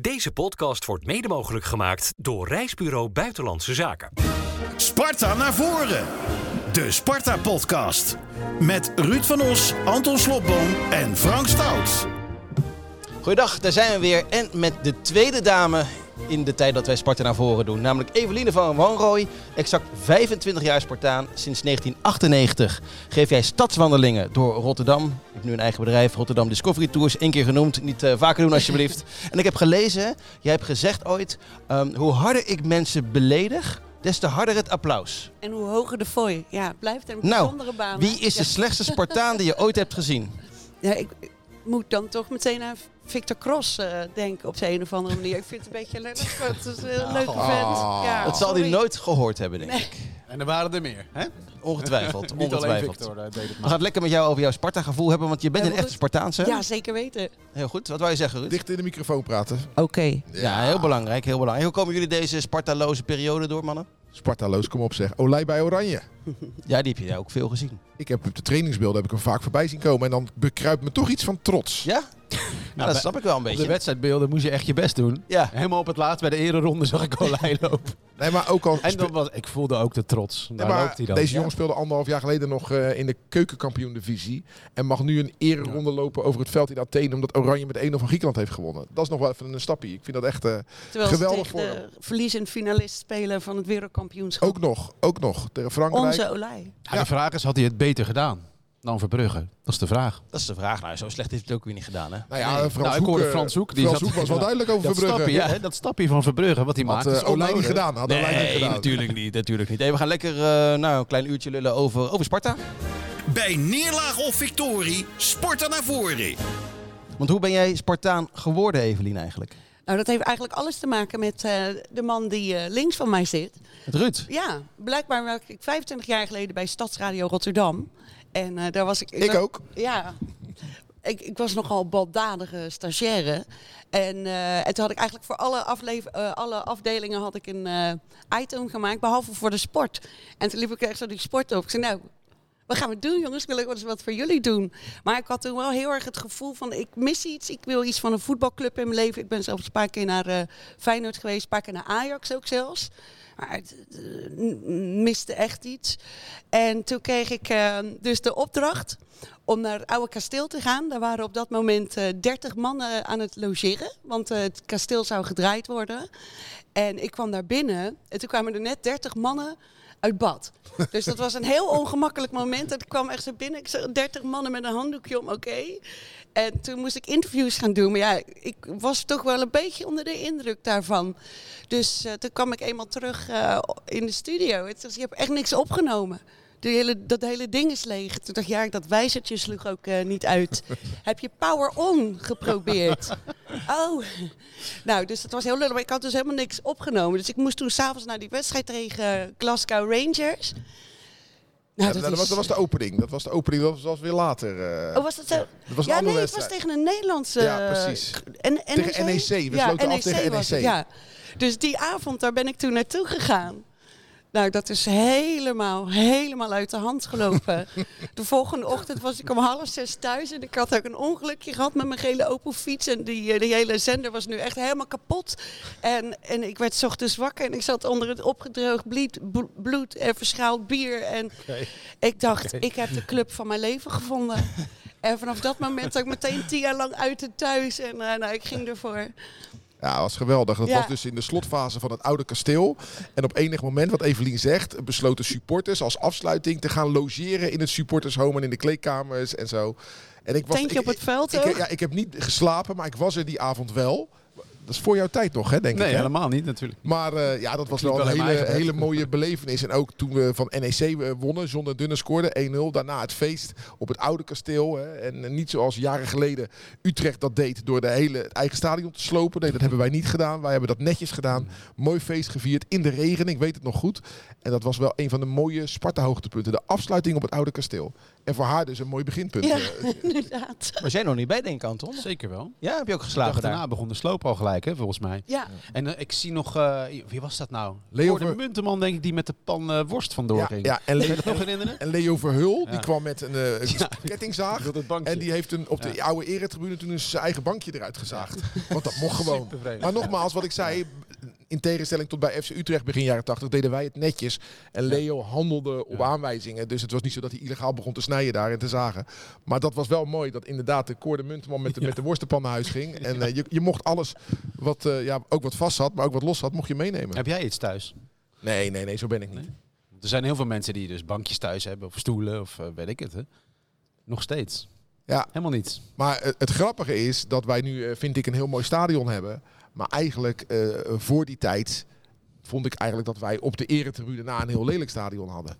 Deze podcast wordt mede mogelijk gemaakt door Reisbureau Buitenlandse Zaken. Sparta naar voren. De Sparta-podcast. Met Ruud van Os, Anton Slobboom en Frank Stout. Goeiedag, daar zijn we weer. En met de tweede dame in de tijd dat wij Sparta naar voren doen. Namelijk Eveline van Wanrooy. Exact 25 jaar Spartaan. Sinds 1998 geef jij stadswandelingen door Rotterdam. Ik heb nu een eigen bedrijf, Rotterdam Discovery Tours. Eén keer genoemd, niet eh, vaker doen alsjeblieft. en ik heb gelezen, jij hebt gezegd ooit... ehm, hoe harder ik mensen beledig, des te harder het applaus. En hoe hoger de fooi. Ja, blijft een Nou, bijzondere baan. Wie is de Ja. slechtste Spartaan die je ooit hebt gezien? Ja, ik, ik moet dan toch meteen aan Victor Cross eh, denken op de een of andere manier. Ik vind het een beetje maar het is een heel leuke vent. Ja, Dat zal hij nooit gehoord hebben, denk Nee. ik. En er waren er meer. Hè? Ongetwijfeld, ongetwijfeld. Victor deed het We gaan lekker met jou over jouw Sparta-gevoel hebben, want je bent Ja, een echte. Spartaanse. Ja, zeker weten. Heel goed. Wat wou je zeggen, Ruud? Dicht in de microfoon praten. Oké. Ja, heel belangrijk, heel belangrijk. Hoe komen jullie deze Spartaloze periode door, mannen? Spartaloos, kom op zeg. Olij bij Oranje. Ja, die heb je ook veel gezien. Ik heb op de trainingsbeelden heb ik hem vaak voorbij zien komen. En dan bekruipt me toch iets van trots. Ja? Nou, dat snap ik wel een Op de beetje. wedstrijdbeelden moest je echt je best doen. Ja. Helemaal op het laatst bij de ereronde zag ik Olij lopen. Nee, maar ook al... En dan was, ik voelde ook de trots. Nee, Daar maar loopt hij dan. deze Ja. jongen speelde anderhalf jaar geleden nog eh, in de keukenkampioen-divisie. En mag nu een ereronde lopen over het veld in Athene. Omdat Oranje met 1-0 van Griekenland heeft gewonnen. Dat is nog wel even een stapje. Ik vind dat echt... eh, Terwijl Geweldig ze tegen voor de verliezend finalist spelen van het wereldkampioenschap. ook nog, ook nog. Tegen Frankrijk. Onze Olij. Ja, de vraag is, had hij het beter gedaan dan Verbrugge? Dat is de vraag. Dat is de vraag. Nou, zo slecht heeft het ook weer niet gedaan, hè? Nou ja, Nee. Frans Nou, ik Hoek, hoorde Frans Hoek, die Frans zat- Hoek was wel duidelijk over Dat Verbrugge. stapje, ja, hè, dat stapje van Verbrugge, wat hij Had maakt, eh, is Olij niet gedaan. Had Olij niet Nee, gedaan. natuurlijk niet. Natuurlijk niet. Hey, we gaan lekker eh, nou, een klein uurtje lullen over, over Sparta. Bij neerlaag of victorie, Sparta naar voren. Want hoe ben jij Spartaan geworden, Evelien, eigenlijk? Nou, dat heeft eigenlijk alles te maken met eh, de man die eh, links van mij zit. Het Ruud. Ja, blijkbaar werk ik 25 jaar geleden bij Stadsradio Rotterdam. En eh, daar was ik... Ik ook. Ja. Ik, ik was nogal baldadige stagiaire. En, eh, en toen had ik eigenlijk voor alle, afleef, eh, alle afdelingen had ik een item gemaakt, behalve voor de sport. En toen liep ik echt zo die sport op. Ik zei, nou, wat gaan we doen jongens? Wil ik wel eens wat voor jullie doen? Maar ik had toen wel heel erg het gevoel van, ik mis iets. Ik wil iets van een voetbalclub in mijn leven. Ik ben zelfs een paar keer naar Feyenoord geweest, een paar keer naar Ajax ook zelfs. Maar het eh, miste echt iets. En toen kreeg ik eh, dus de opdracht om naar het oude kasteel te gaan. Daar waren op dat moment eh 30 mannen aan het logeren, want eh, het kasteel zou gedraaid worden. En ik kwam daar binnen en toen kwamen er net 30 mannen uit bad. Dus dat was een heel ongemakkelijk moment. Ik kwam echt zo binnen, ik zag 30 mannen met een handdoekje om, oké. En toen moest ik interviews gaan doen. Maar ja, ik was toch wel een beetje onder de indruk daarvan. Dus eh, toen kwam ik eenmaal terug eh, in de studio. Het was, je hebt echt niks opgenomen. De hele, dat hele ding is leeg. Toen dacht ik, ja, dat wijzertje sloeg ook eh, niet uit. Heb je Power On geprobeerd? Oh. Nou, dus dat was heel lullig. Maar ik had dus helemaal niks opgenomen. Dus ik moest toen s'avonds naar die wedstrijd tegen Glasgow Rangers. Nou, Ja, dat, was, dat was de opening. Dat was de opening. Dat was, weer later. eh. Oh, was dat zo? dat was ja, nee, het was tegen een Nederlandse... Ja, precies. En, Tegen NEC. We ja, sloten af NEC tegen was NEC. het, ja. Dus die avond, daar ben ik toen naartoe gegaan. Nou, dat is helemaal, helemaal uit de hand gelopen. de volgende ochtend was ik om half zes thuis en ik had ook een ongelukje gehad met mijn gele Opel fiets. En die, eh, die hele zender was nu echt helemaal kapot. En, en ik werd ochtends wakker en ik zat onder het opgedroogd bloed, bloed en verschaald bier. En ik dacht, ik heb de club van mijn leven gevonden. En vanaf dat moment ik meteen tien jaar lang uit het thuis. En eh, nou, ik ging ervoor. Ja, dat was geweldig. Dat Ja. was dus in de slotfase van het oude kasteel. En op enig moment, wat Evelien zegt, besloten supporters als afsluiting te gaan logeren in het supportershome en in de kleedkamers en zo. En ik was, Tentje ik, op het veld ik, ja, ik heb niet geslapen, maar ik was er die avond wel. Dat is voor jouw tijd nog, hè, denk Nee, ik. Hè? helemaal niet natuurlijk. Maar eh, ja, dat was wel een hele, hele mooie belevenis. En ook toen we van NEC eh, wonnen, John de Dunne scoorde 1-0. Daarna het feest op het oude kasteel. Hè. En eh, niet zoals jaren geleden Utrecht dat deed door de hele, het eigen stadion te slopen. Nee, dat hebben wij niet gedaan. Wij hebben dat netjes gedaan. Mooi feest gevierd in de regen, ik weet het nog goed. En dat was wel een van de mooie Sparta-hoogtepunten. De afsluiting op het oude kasteel. En voor haar dus een mooi beginpunt. Ja, eh. inderdaad. Was jij nog niet bij, denk ik, Anton? Zeker wel. Ja, heb je ook geslagen dag daar? daarna begon de sloop al gelijk, hè, volgens mij. Ja, En eh, ik zie nog, eh, wie was dat nou? Leo de Munteman, denk ik, die met de pan worst vandoor ja, ging. ja, en, Le- dat nog herinneren? en Leo Verhul, die kwam met een kettingzaag. En die heeft een, op de Ja. oude eretribune toen zijn eigen bankje eruit gezaagd. Want dat mocht gewoon. Maar nogmaals, wat ik zei, in tegenstelling tot bij FC Utrecht begin jaren 80, deden wij het netjes. En Leo handelde op aanwijzingen. Dus het was niet zo dat hij illegaal begon te snijden daar en te zagen. Maar dat was wel mooi dat inderdaad de Cor de Munteman met de, met de worstenpan naar huis ging. En eh, je, je mocht alles, wat, eh, ja, ook wat vast zat, maar ook wat los zat, mocht je meenemen. Heb jij iets thuis? Nee, nee, nee, zo ben ik niet. Nee? Er zijn heel veel mensen die dus bankjes thuis hebben, of stoelen, of eh, weet ik het. Hè? Nog steeds. Ja. Helemaal niets. Maar het, het grappige is dat wij nu, vind ik, een heel mooi stadion hebben. Maar eigenlijk eh, voor die tijd vond ik eigenlijk dat wij op de eretribune na een heel lelijk stadion hadden.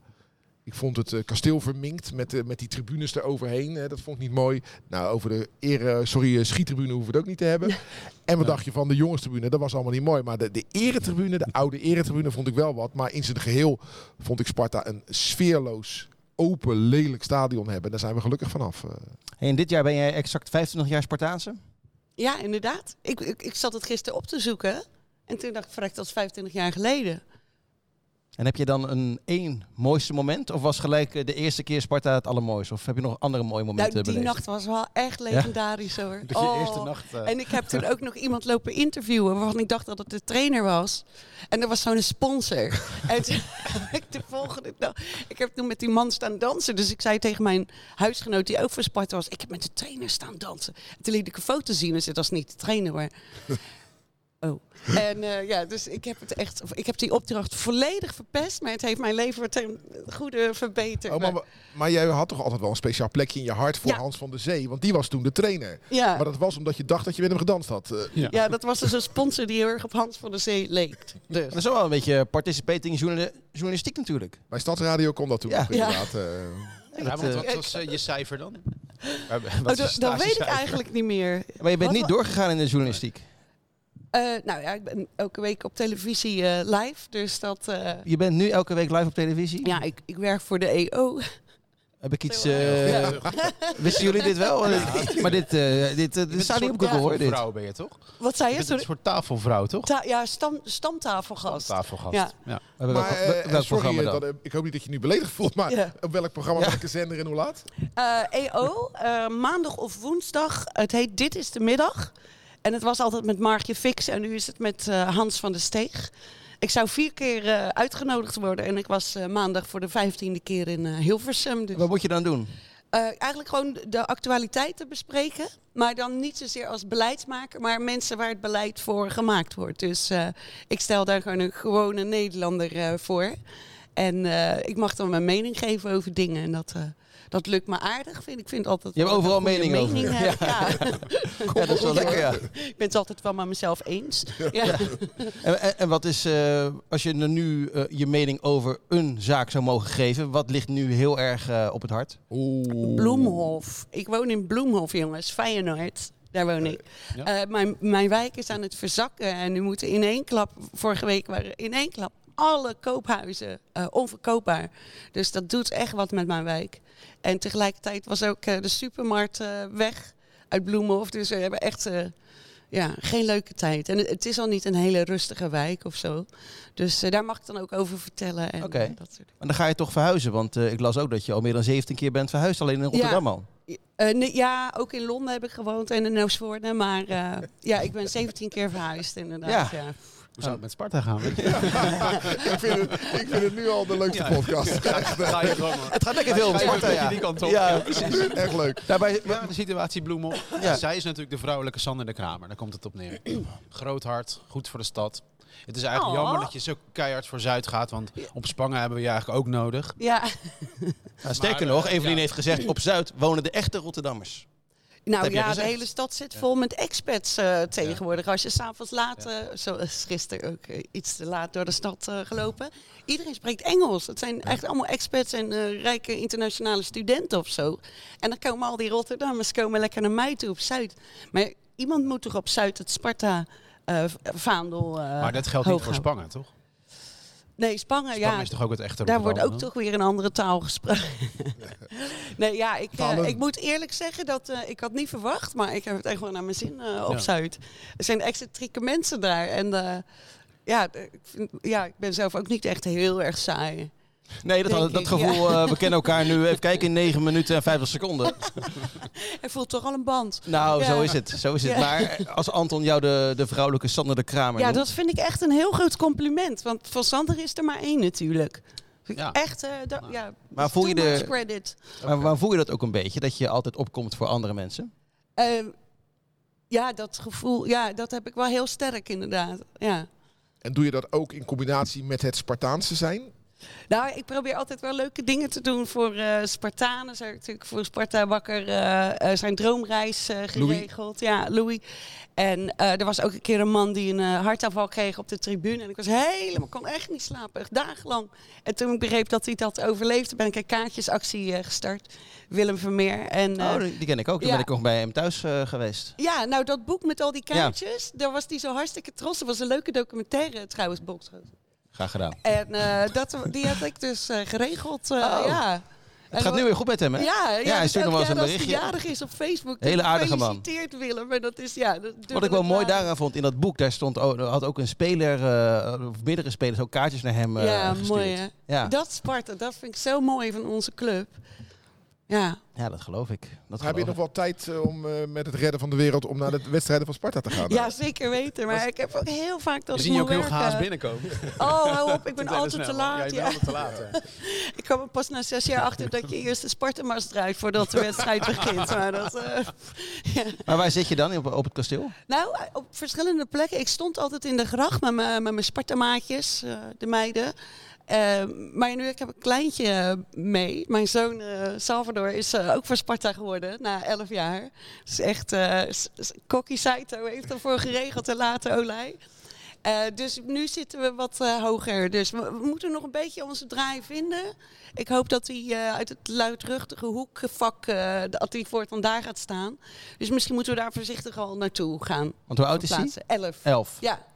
Ik vond het eh, kasteel verminkt met, eh, met die tribunes eroverheen. Hè, dat vond ik niet mooi. Nou, over de ere, sorry, eh, schiettribune hoeven we het ook niet te hebben. En wat Ja. dacht je van de jongenstribune? Dat was allemaal niet mooi. Maar de, de eretribune, de oude eretribune, vond ik wel wat. Maar in zijn geheel vond ik Sparta een sfeerloos, open, lelijk stadion hebben. Daar zijn we gelukkig vanaf. Hey, en dit jaar ben jij exact 25 jaar Spartaanse? Ja inderdaad. Ik, ik, ik zat het gisteren op te zoeken. En toen dacht ik, verrekt, dat is 25 jaar geleden. En heb je dan een één mooiste moment? Of was gelijk eh, de eerste keer Sparta het allermooiste? Of heb je nog andere mooie momenten Nou, die beleefd? nacht was wel echt legendarisch hoor. Dat je Oh. eerste nacht... eh, En ik heb toen ook nog iemand lopen interviewen waarvan ik dacht dat het de trainer was. En er was zo'n sponsor. en toen ik de volgende dag. Ik heb toen met die man staan dansen. Dus ik zei tegen mijn huisgenoot, die ook voor Sparta was: Ik heb met de trainer staan dansen. En toen liet ik een foto zien. Dus het was niet de trainer hoor. Oh. En eh, ja, dus ik heb het echt. of Ik heb die opdracht volledig verpest. Maar het heeft mijn leven ten goede verbeterd. Oh, maar, maar jij had toch altijd wel een speciaal plekje in je hart voor Ja. Hans van der Zee? Want die was toen de trainer. ja. Maar dat was omdat je dacht dat je met hem gedanst had. eh. ja, dat was dus een sponsor die heel erg op Hans van der Zee leek. Dus. Dat is wel een beetje participating journali- journalistiek natuurlijk. bij Stadsradio kon dat toen Ja. nog inderdaad. eh. ja, dat, want wat was je cijfer dan? Oh, dat, weet ik eigenlijk niet meer. Maar je bent Wat niet doorgegaan in de journalistiek. Eh, nou ja, ik ben elke week op televisie eh, live. Dus dat. eh, Je bent nu elke week live op televisie. ja, ik, ik werk voor de E EO. Heb ik iets... Eh, ja. Wisten jullie dit wel? Maar dit, eh, dit, dit staat een niet op soort Google hoor. Dit. tafelvrouw ben je toch? Wat zei Je je? bent een soort tafelvrouw, toch? Ta- ja, stam, stamtafelgast. Tafelgast. Ja. Ja. We hebben Maar welk, welk sorry, programma dan? dat, ik hoop niet dat je nu beledigd voelt. Maar Ja. op welk programma, Ja. welke zender en hoe laat? Eh, EO, eh, maandag of woensdag. Het heet Dit is de Middag. En het was altijd met Markje Fix en nu is het met eh, Hans van der Steeg. Ik zou vier keer eh, uitgenodigd worden en ik was eh, maandag voor de vijftiende keer in Hilversum. Dus. Wat moet je dan doen? Eigenlijk gewoon de actualiteiten bespreken. Maar dan niet zozeer als beleidsmaker, maar mensen waar het beleid voor gemaakt wordt. Dus ik stel daar gewoon een gewone Nederlander voor. En ik mag dan mijn mening geven over dingen. En dat, dat lukt me aardig, vind ik. vind altijd Je hebt overal ik een goede mening over. mening. Ja. Ja, dat is wel lekker, ja. ik ben het altijd wel met mezelf eens. Ja. En, en, en wat is, eh, als je nu eh, je mening over een zaak zou mogen geven, wat ligt nu heel erg eh, op het hart? Oeh. Bloemhof. Ik woon in Bloemhof, jongens. Feyenoord. Daar woon ik. Ja. Eh, mijn, mijn wijk is aan het verzakken. En nu moeten in één klap, vorige week waren in één klap alle koophuizen eh, onverkoopbaar. Dus dat doet echt wat met mijn wijk. En tegelijkertijd was ook eh, de supermarkt eh, weg uit Bloemhof. Dus we hebben echt ja, geen leuke tijd. En het, is al niet een hele rustige wijk of zo. Dus daar mag ik dan ook over vertellen. En, Oké. dat soort Maar dan ga je toch verhuizen, want ik las ook dat je al meer dan 17 keer bent verhuisd, alleen in Rotterdam al. Eh, nee, ja, ook in Londen heb ik gewoond en in Oostvoorne. Maar ja, ik ben 17 keer verhuisd inderdaad. Ja. Hoe zou het met Sparta gaan? weet je? ik, vind het, ik vind het nu al de leukste podcast. Echt, Ga je gewoon maar. Het gaat lekker veel Sparta, ja. die kant op. Ja, precies. echt leuk. Daarbij, Ja, de situatie Bloemel. Ja. Zij is natuurlijk de vrouwelijke Sander de Kramer. Daar komt het op neer. Groot hart, goed voor de stad. Het is eigenlijk Oh. jammer dat je zo keihard voor Zuid gaat. Want op Spangen hebben we je eigenlijk ook nodig. Ja. Nou, sterker Maar, nog, eh, Evelien ja. heeft gezegd, op Zuid wonen de echte Rotterdammers. Nou ja, de hele stad zit vol met expats eh, tegenwoordig. Als je s'avonds laat, eh, zo is gisteren ook eh, iets te laat door de stad eh, gelopen. Iedereen spreekt Engels. Het zijn echt allemaal expats en eh, rijke internationale studenten of zo. En dan komen al die Rotterdammers komen lekker naar mij toe op Zuid. Maar iemand moet toch op Zuid het Sparta eh, vaandel eh Maar dat geldt niet voor? Spangen, toch? Nee, Spangen, Spangen ja. is toch ook het echte Daar wordt ook toch weer een andere taal gesproken. nee, ja, ik, eh, ik moet eerlijk zeggen dat eh, ik had niet verwacht, maar ik heb het echt wel naar mijn zin eh, op Ja. Zuid. Er zijn excentrieke mensen daar en eh, ja, d- ik vind, ja, ik ben zelf ook niet echt heel erg saai. Nee, dat, dat ik, gevoel, eh, we kennen elkaar nu, even kijken, in 9 minuten en 50 seconden. Ik voel toch al een band. Nou, Ja. zo is het. Zo is het. Ja. Maar als Anton jou de, de vrouwelijke Sander de Kramer Ja, noemt, dat vind ik echt een heel groot compliment, want van Sander is er maar één natuurlijk. Ja. Echt, eh, da- ja, Maar voel je de- credit. maar, maar voel je dat ook een beetje, dat je altijd opkomt voor andere mensen? Ehm, ja, dat gevoel, ja, dat heb ik wel heel sterk inderdaad. Ja. En doe je dat ook in combinatie met het Spartaanse zijn? Nou, ik probeer altijd wel leuke dingen te doen voor eh Spartanen. Hebben natuurlijk voor Sparta Wakker eh, eh, zijn droomreis geregeld. Ja, Louis. En er was ook een keer een man die een hartaanval kreeg op de tribune. En ik was helemaal, kon echt niet slapen, echt dagenlang. En toen ik begreep dat hij dat overleefde, ben ik een kaartjesactie gestart. Willem Vermeer. En, oh, die ken ik ook. Toen ja. ben ik nog bij hem thuis geweest. ja, nou dat boek met al die kaartjes, daar was hij zo hartstikke trots. Dat was een leuke documentaire trouwens, Bokschoot. Graag gedaan. En eh, dat, die had ik dus eh, geregeld. eh, Oh. ja. Het gaat nu weer goed met hem, hè? Ja, ja, Ja, hij stuurt nog wel eens een jaar als hij berichtje. jarig is op Facebook. Hele aardige man. Willem. En dat is, ja, dat Wat ik wel mooi daaraan vond, in dat boek, daar stond, had ook een speler, eh, of meerdere spelers, ook kaartjes naar hem eh Ja, gestuurd. mooi hè. Ja. Dat Sparta, dat vind ik zo mooi van onze club. Ja, ja, dat geloof ik. Dat Heb je nog wel tijd eh, om eh, met het redden van de wereld om naar de wedstrijden van Sparta te gaan? ja zeker weten. Maar ik heb ook heel vaak dat We zien je ook heel gehaast binnenkomen. Oh, hou op. Ik ben altijd te laat. Ja, je bent Ja. altijd te laat. hè. Ik kwam er pas na zes jaar achter dat je eerst de Sparta-mast draait voordat de wedstrijd begint. Maar dat, eh, ja. Maar waar zit je dan op, op het kasteel? Nou, op verschillende plekken. Ik stond altijd in de gracht met mijn, met mijn Spartamaatjes, eh, de meiden. Eh, maar nu ik heb een kleintje mee. Mijn zoon eh, Salvador is eh, ook voor Sparta geworden na 11 jaar. Dus echt, eh Kokkie Saito heeft ervoor geregeld en later Olij. Dus nu zitten we wat hoger. Dus we, we moeten nog een beetje onze draai vinden. Ik hoop dat hij uit het luidruchtige hoekvak, dat hij voortaan daar gaat staan. Dus misschien moeten we daar voorzichtig al naartoe gaan. Want hoe oud is hij? Plaatsen. Elf. Elf. Ja.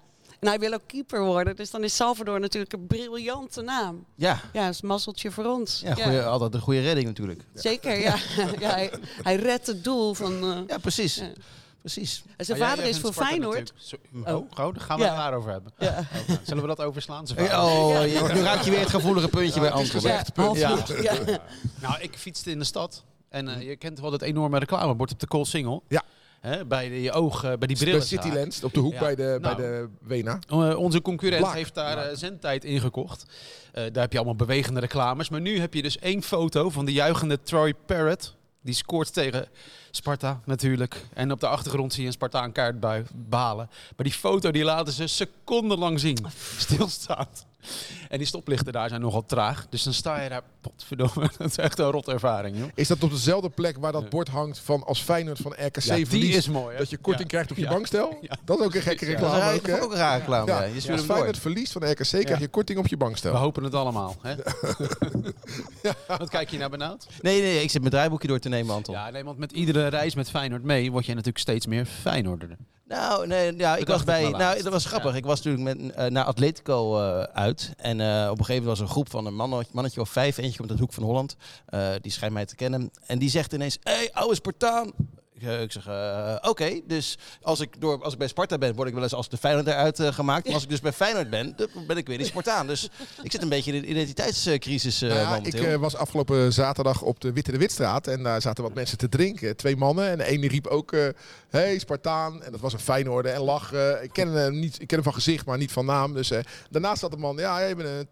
En hij wil ook keeper worden. Dus dan is Salvador natuurlijk een briljante naam. Ja, Ja, dat is een mazzeltje voor ons. ja, goeie, altijd een goede redding natuurlijk. Zeker, ja. ja hij, hij redt het doel van... eh, Ja, precies. Ja. Precies. en zijn vader is voor Feyenoord. Oh, oh, daar gaan we Ja. het daarover hebben. Ja. Oh, nou, Zullen we dat overslaan? zijn vader? Oh, nu raak je weer het gevoelige puntje bij het ja. Nou, ik fietste in de stad. En eh, je kent wel dat enorme reclamebord op de Koolsingel. Ja. Hè, bij de, je oog, eh, bij die Bij brillen. Citylands, op de hoek Ja. bij, de, Nou. bij de Wena. Eh, onze concurrent heeft daar eh, zendtijd ingekocht. Eh daar heb je allemaal bewegende reclames. Maar nu heb je dus één foto van de juichende Troy Parrott. Die scoort tegen Sparta natuurlijk. En op de achtergrond zie je een Spartaan kaart balen. Maar die foto die laten ze secondenlang zien. Stilstaand. En die stoplichten daar zijn nogal traag. Dus dan sta je daar, potverdomme, dat is echt een rot ervaring, joh. Is dat op dezelfde plek waar dat bord hangt van als Feyenoord van RKC Ja, die verliest, is mooi, hè? dat je korting Ja. krijgt op je Ja. bankstel? Ja. Dat is ook een gekke Ja. Dat reclame is ook, een rare reclame. Ja. Ja. Je Als. Feyenoord verliest van RKC krijg je korting op je We bankstel. hopen het allemaal, hè? Wat kijk je nou benauwd? Nee, nee, ik zit mijn draaiboekje door te nemen, Anton. Ja, nee, want met iedere reis met Feyenoord mee word je natuurlijk steeds meer Feyenoorder. Nou, nee, ja, ik was bij. Nou, dat was grappig. Ja. Ik was natuurlijk met, eh, naar Atletico eh, uit. En eh, op een gegeven moment was een groep van een mannetje, mannetje of vijf. Eentje komt uit de hoek van Holland. Die schijnt mij te kennen. En die zegt ineens: Hé, hey, oude Spartaan. Ik, zeg: eh, Oké, dus als ik, door, als ik bij Sparta ben, word ik wel eens als de Feyenoord eruit eh, gemaakt. Maar als ik dus bij Feyenoord ben, dan ben ik weer die Spartaan. Dus ik zit een beetje in de identiteitscrisis eh Nou ja, ik momenteel. was afgelopen zaterdag op de Witte de Witstraat en daar zaten wat mensen te drinken. Twee mannen en de ene riep ook, eh hey Spartaan. En dat was een Feyenoorder en lachen. Ik ken hem, niet, ik ken hem van gezicht, maar niet van naam. Dus daarnaast zat een man, ja, je bent een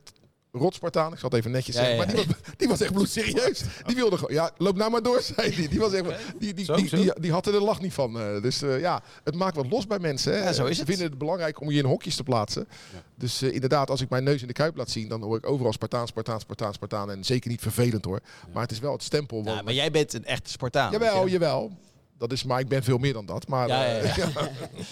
rot Spartaan. Ik zal het even netjes Ja, zeggen. ja. Maar die was, die was echt bloedserieus. Die wilde gewoon, ja, loop nou maar door, zei hij. Die, was echt, die, die, die, die, die had er de lach niet van. eh. dus eh, ja, het maakt wat los bij mensen. Hè. Zo is Ze vinden het belangrijk om je in hokjes te plaatsen. Dus eh, inderdaad, als ik mijn neus in de kuip laat zien, dan hoor ik overal Spartaan, Spartaan, Spartaan, Spartaan. En zeker niet vervelend hoor. Maar het is wel het stempel. Ja, want- maar jij bent een echte Spartaan. jawel, jawel. Dat is, maar ik ben veel meer dan dat. Maar, Ja, ja, ja.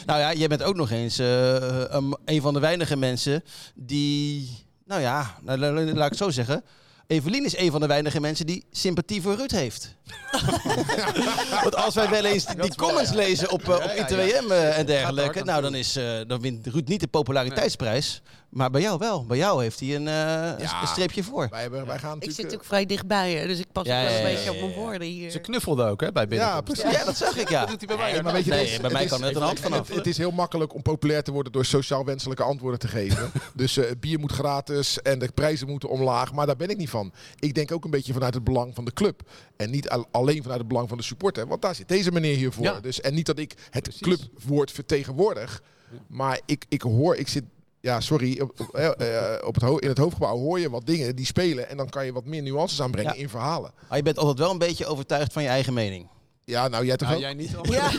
Nou ja, jij bent ook nog eens een, een van de weinige mensen die, nou ja, nou, la- la- laat ik het zo zeggen. Evelien is een van de weinige mensen die sympathie voor Ruud heeft. Want als wij wel eens die comments lezen op, eh, op Ja, ja, ITWM eh, en dergelijke, nou dan, is, eh, dan wint Ruud niet de populariteitsprijs. Maar bij jou wel. Bij jou heeft hij een, eh, een streepje voor. Wij, hebben, wij gaan Ik zit natuurlijk... natuurlijk vrij dichtbij, hè, dus ik pas Ja, ook wel ja, een ja, beetje ja, op mijn ja. woorden hier. Ze knuffelde ook hè, bij ja, binnenkomst. precies. Ja, dat zag ik, ja. Dat doet hij bij mij ook. Maar weet je, Nee, het is- bij mij kan het een hand vanaf. Het, het is heel makkelijk om populair te worden door sociaal wenselijke antwoorden te geven. dus eh, het bier moet gratis en de prijzen moeten omlaag. Maar daar ben ik niet van. Ik denk ook een beetje vanuit het belang van de club. En niet al- alleen vanuit het belang van de supporter. Want daar zit deze meneer hier voor. Ja. Dus, en niet dat ik het Precies. clubwoord vertegenwoordig. Maar ik, ik hoor, ik zit... Ja, sorry. Op, op, eh, eh, op het in het hoofdgebouw hoor je wat dingen die spelen. En dan kan je wat meer nuances aanbrengen Ja. in verhalen. Maar je bent altijd wel een beetje overtuigd van je eigen mening. Ja, nou jij toch Nou, ook? jij niet? Ja.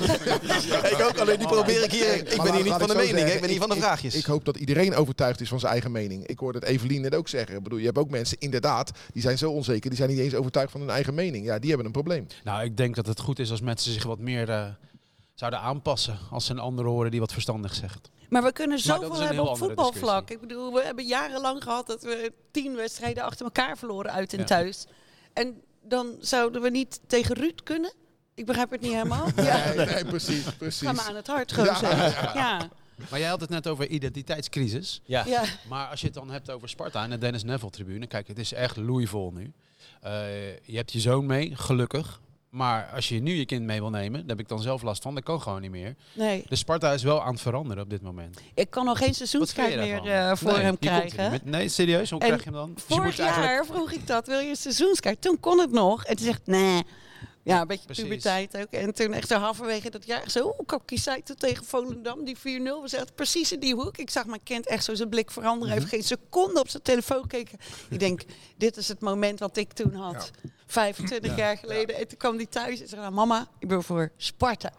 ik ook, alleen die probeer ik hier. Ik maar ben hier niet van de ik mening, zeggen, ik ben hier van de ik- vraagjes. Ik hoop dat iedereen overtuigd is van zijn eigen mening. Ik hoorde het Evelien net ook zeggen. Ik bedoel, je hebt ook mensen, inderdaad, die zijn zo onzeker. Die zijn niet eens overtuigd van hun eigen mening. Ja, die hebben een probleem. Nou, ik denk dat het goed is als mensen zich wat meer eh, zouden aanpassen als ze een ander horen die wat verstandig zegt. Maar we kunnen dat zoveel hebben op voetbalvlak. Ik bedoel, we hebben jarenlang gehad dat we tien wedstrijden achter elkaar verloren uit en Ja. thuis. En dan zouden we niet tegen Ruud kunnen? Ik begrijp het niet helemaal. Ja. Nee, nee, precies, precies. Ga me aan het hart, gozer. Ja. Ja. Maar jij had het net over identiteitscrisis. Ja. Ja. Maar als je het dan hebt over Sparta en de Dennis Neville tribune. Kijk, het is echt loeivol nu. Eh, je hebt je zoon mee, gelukkig. Maar als je nu je kind mee wil nemen, daar heb ik dan zelf last van. Dat kan gewoon niet meer. Nee, De Sparta is wel aan het veranderen op dit moment. ik kan nog geen seizoenskaart meer eh, voor Nee, hem die komt niet krijgen. met- nee, serieus? Hoe En krijg je hem dan? Dus je Vorig moet eigenlijk- jaar vroeg ik dat, wil je een seizoenskaart? Toen kon het nog. En toen zegt, nee. Ja, een beetje Precies. puberteit ook. En toen echt zo halverwege dat jaar, zo, zei toen tegen Volendam, die 4-0. We zaten precies in die hoek. Ik zag mijn kind echt zo zijn blik veranderen. Hij heeft geen seconde op zijn telefoon gekeken. Ik denk, dit is het moment wat ik toen had. 25 jaar geleden. En toen kwam hij thuis en zei, nou, mama, ik ben voor Sparta.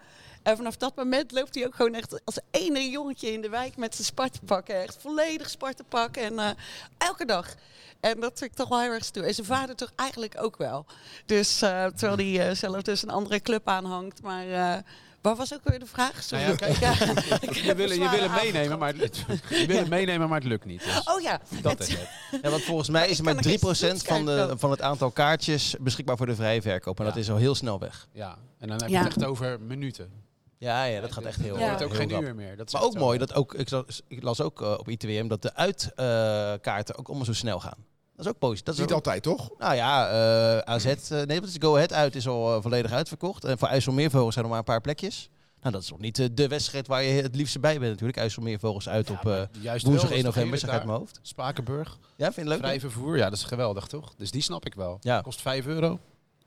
En vanaf dat moment loopt hij ook gewoon echt als ene jongetje in de wijk met zijn Sparta-pak. Echt volledig Sparta-pak. En eh, elke dag. En dat vind ik toch wel heel erg stoer. En zijn vader toch eigenlijk ook wel. Dus eh, terwijl hij eh, zelf dus een andere club aanhangt. Maar uh, waar was ook weer de vraag? Nou ja, kijk, Ja, je wil, je wil hem meenemen, maar het, je wil hem meenemen, maar het lukt niet. Dus Oh ja. dat Het- is het. Ja, want volgens mij is er maar kan er 3% geen van, de, van het aantal kaartjes beschikbaar voor de vrije verkoop. En dat is al heel snel weg. Ja, en dan heb Ja. je het echt over minuten. Ja, ja dat gaat echt heel Je Ja. hoort ook heel geen rap. uur meer. Dat is Maar ook mooi, dat ook, ik, las, ik las ook eh, op ITWM dat de uitkaarten ook allemaal zo snel gaan. Dat is ook positief. Dat is Niet ook- altijd, toch? Nou ja, eh, AZ, eh, nee, dat is Go Ahead uit is al volledig uitverkocht. En voor IJsselmeervogels zijn er maar een paar plekjes. Nou, dat is nog niet de wedstrijd waar je het liefste bij bent natuurlijk. IJsselmeervogels uit op eh, woensdag wel, 1 dat is toch november, zeg uit mijn hoofd. Spakenburg, Ja, vind je het leuk? vrij vervoer, ja, dat is geweldig toch? Dus die snap ik wel. Ja. Kost 5 euro.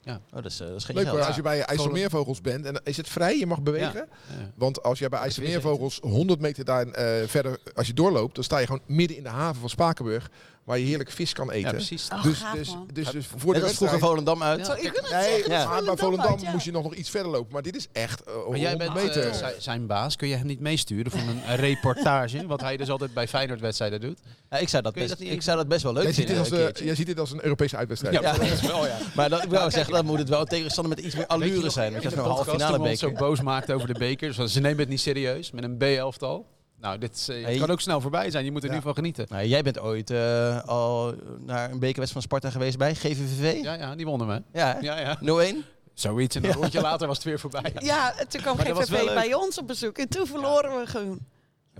Oh, dat is, eh, dat is geen Leuk geld. als je bij IJsselmeervogels bent. En is het vrij? Je mag bewegen? Ja. Want als jij bij IJsselmeervogels 100 meter daar eh, verder, als je doorloopt, dan sta je gewoon midden in de haven van Spakenburg, waar je heerlijk vis kan eten. Ja, precies. Oh, dus, gaaf, dus, man. dus, dus voor de wedstrijd... vroeger Volendam uit. Zo, ik wil het Nee, zeggen, ja. maar bij Volendam uit, ja. moest je nog, nog iets verder lopen. Maar dit is echt Maar 100 jij bent meter. eh, zijn- baas. Kun je hem niet meesturen voor een, reportage? Wat hij dus altijd bij Feyenoord-wedstrijden doet. Ja, ik, zou dat best, dat ik zou dat best wel leuk jij, ziet dit vinden. als, keertje. jij ziet dit als een Europese uitwedstrijd. Ja, dat is wel, ja. maar dat, ik wou zeggen, dan moet het wel tegenstander met iets meer allure zijn. Want je een halve finale beker. zo boos maakten over de bekers. want Ze nemen het niet serieus met een B-elftal. Nou, dit is, eh, het Hey. kan ook snel voorbij zijn. Je moet er Ja. nu van genieten. Nou, jij bent ooit eh, al naar een bekerwedstrijd van Sparta geweest bij GVVV? Ja, ja, die wonnen we. Ja? Ja, ja. 0-1? Zoiets. En een rondje later was het weer voorbij. Ja, en toen kwam Maar dat was wel GVV leuk. bij ons op bezoek. En toen verloren we gewoon.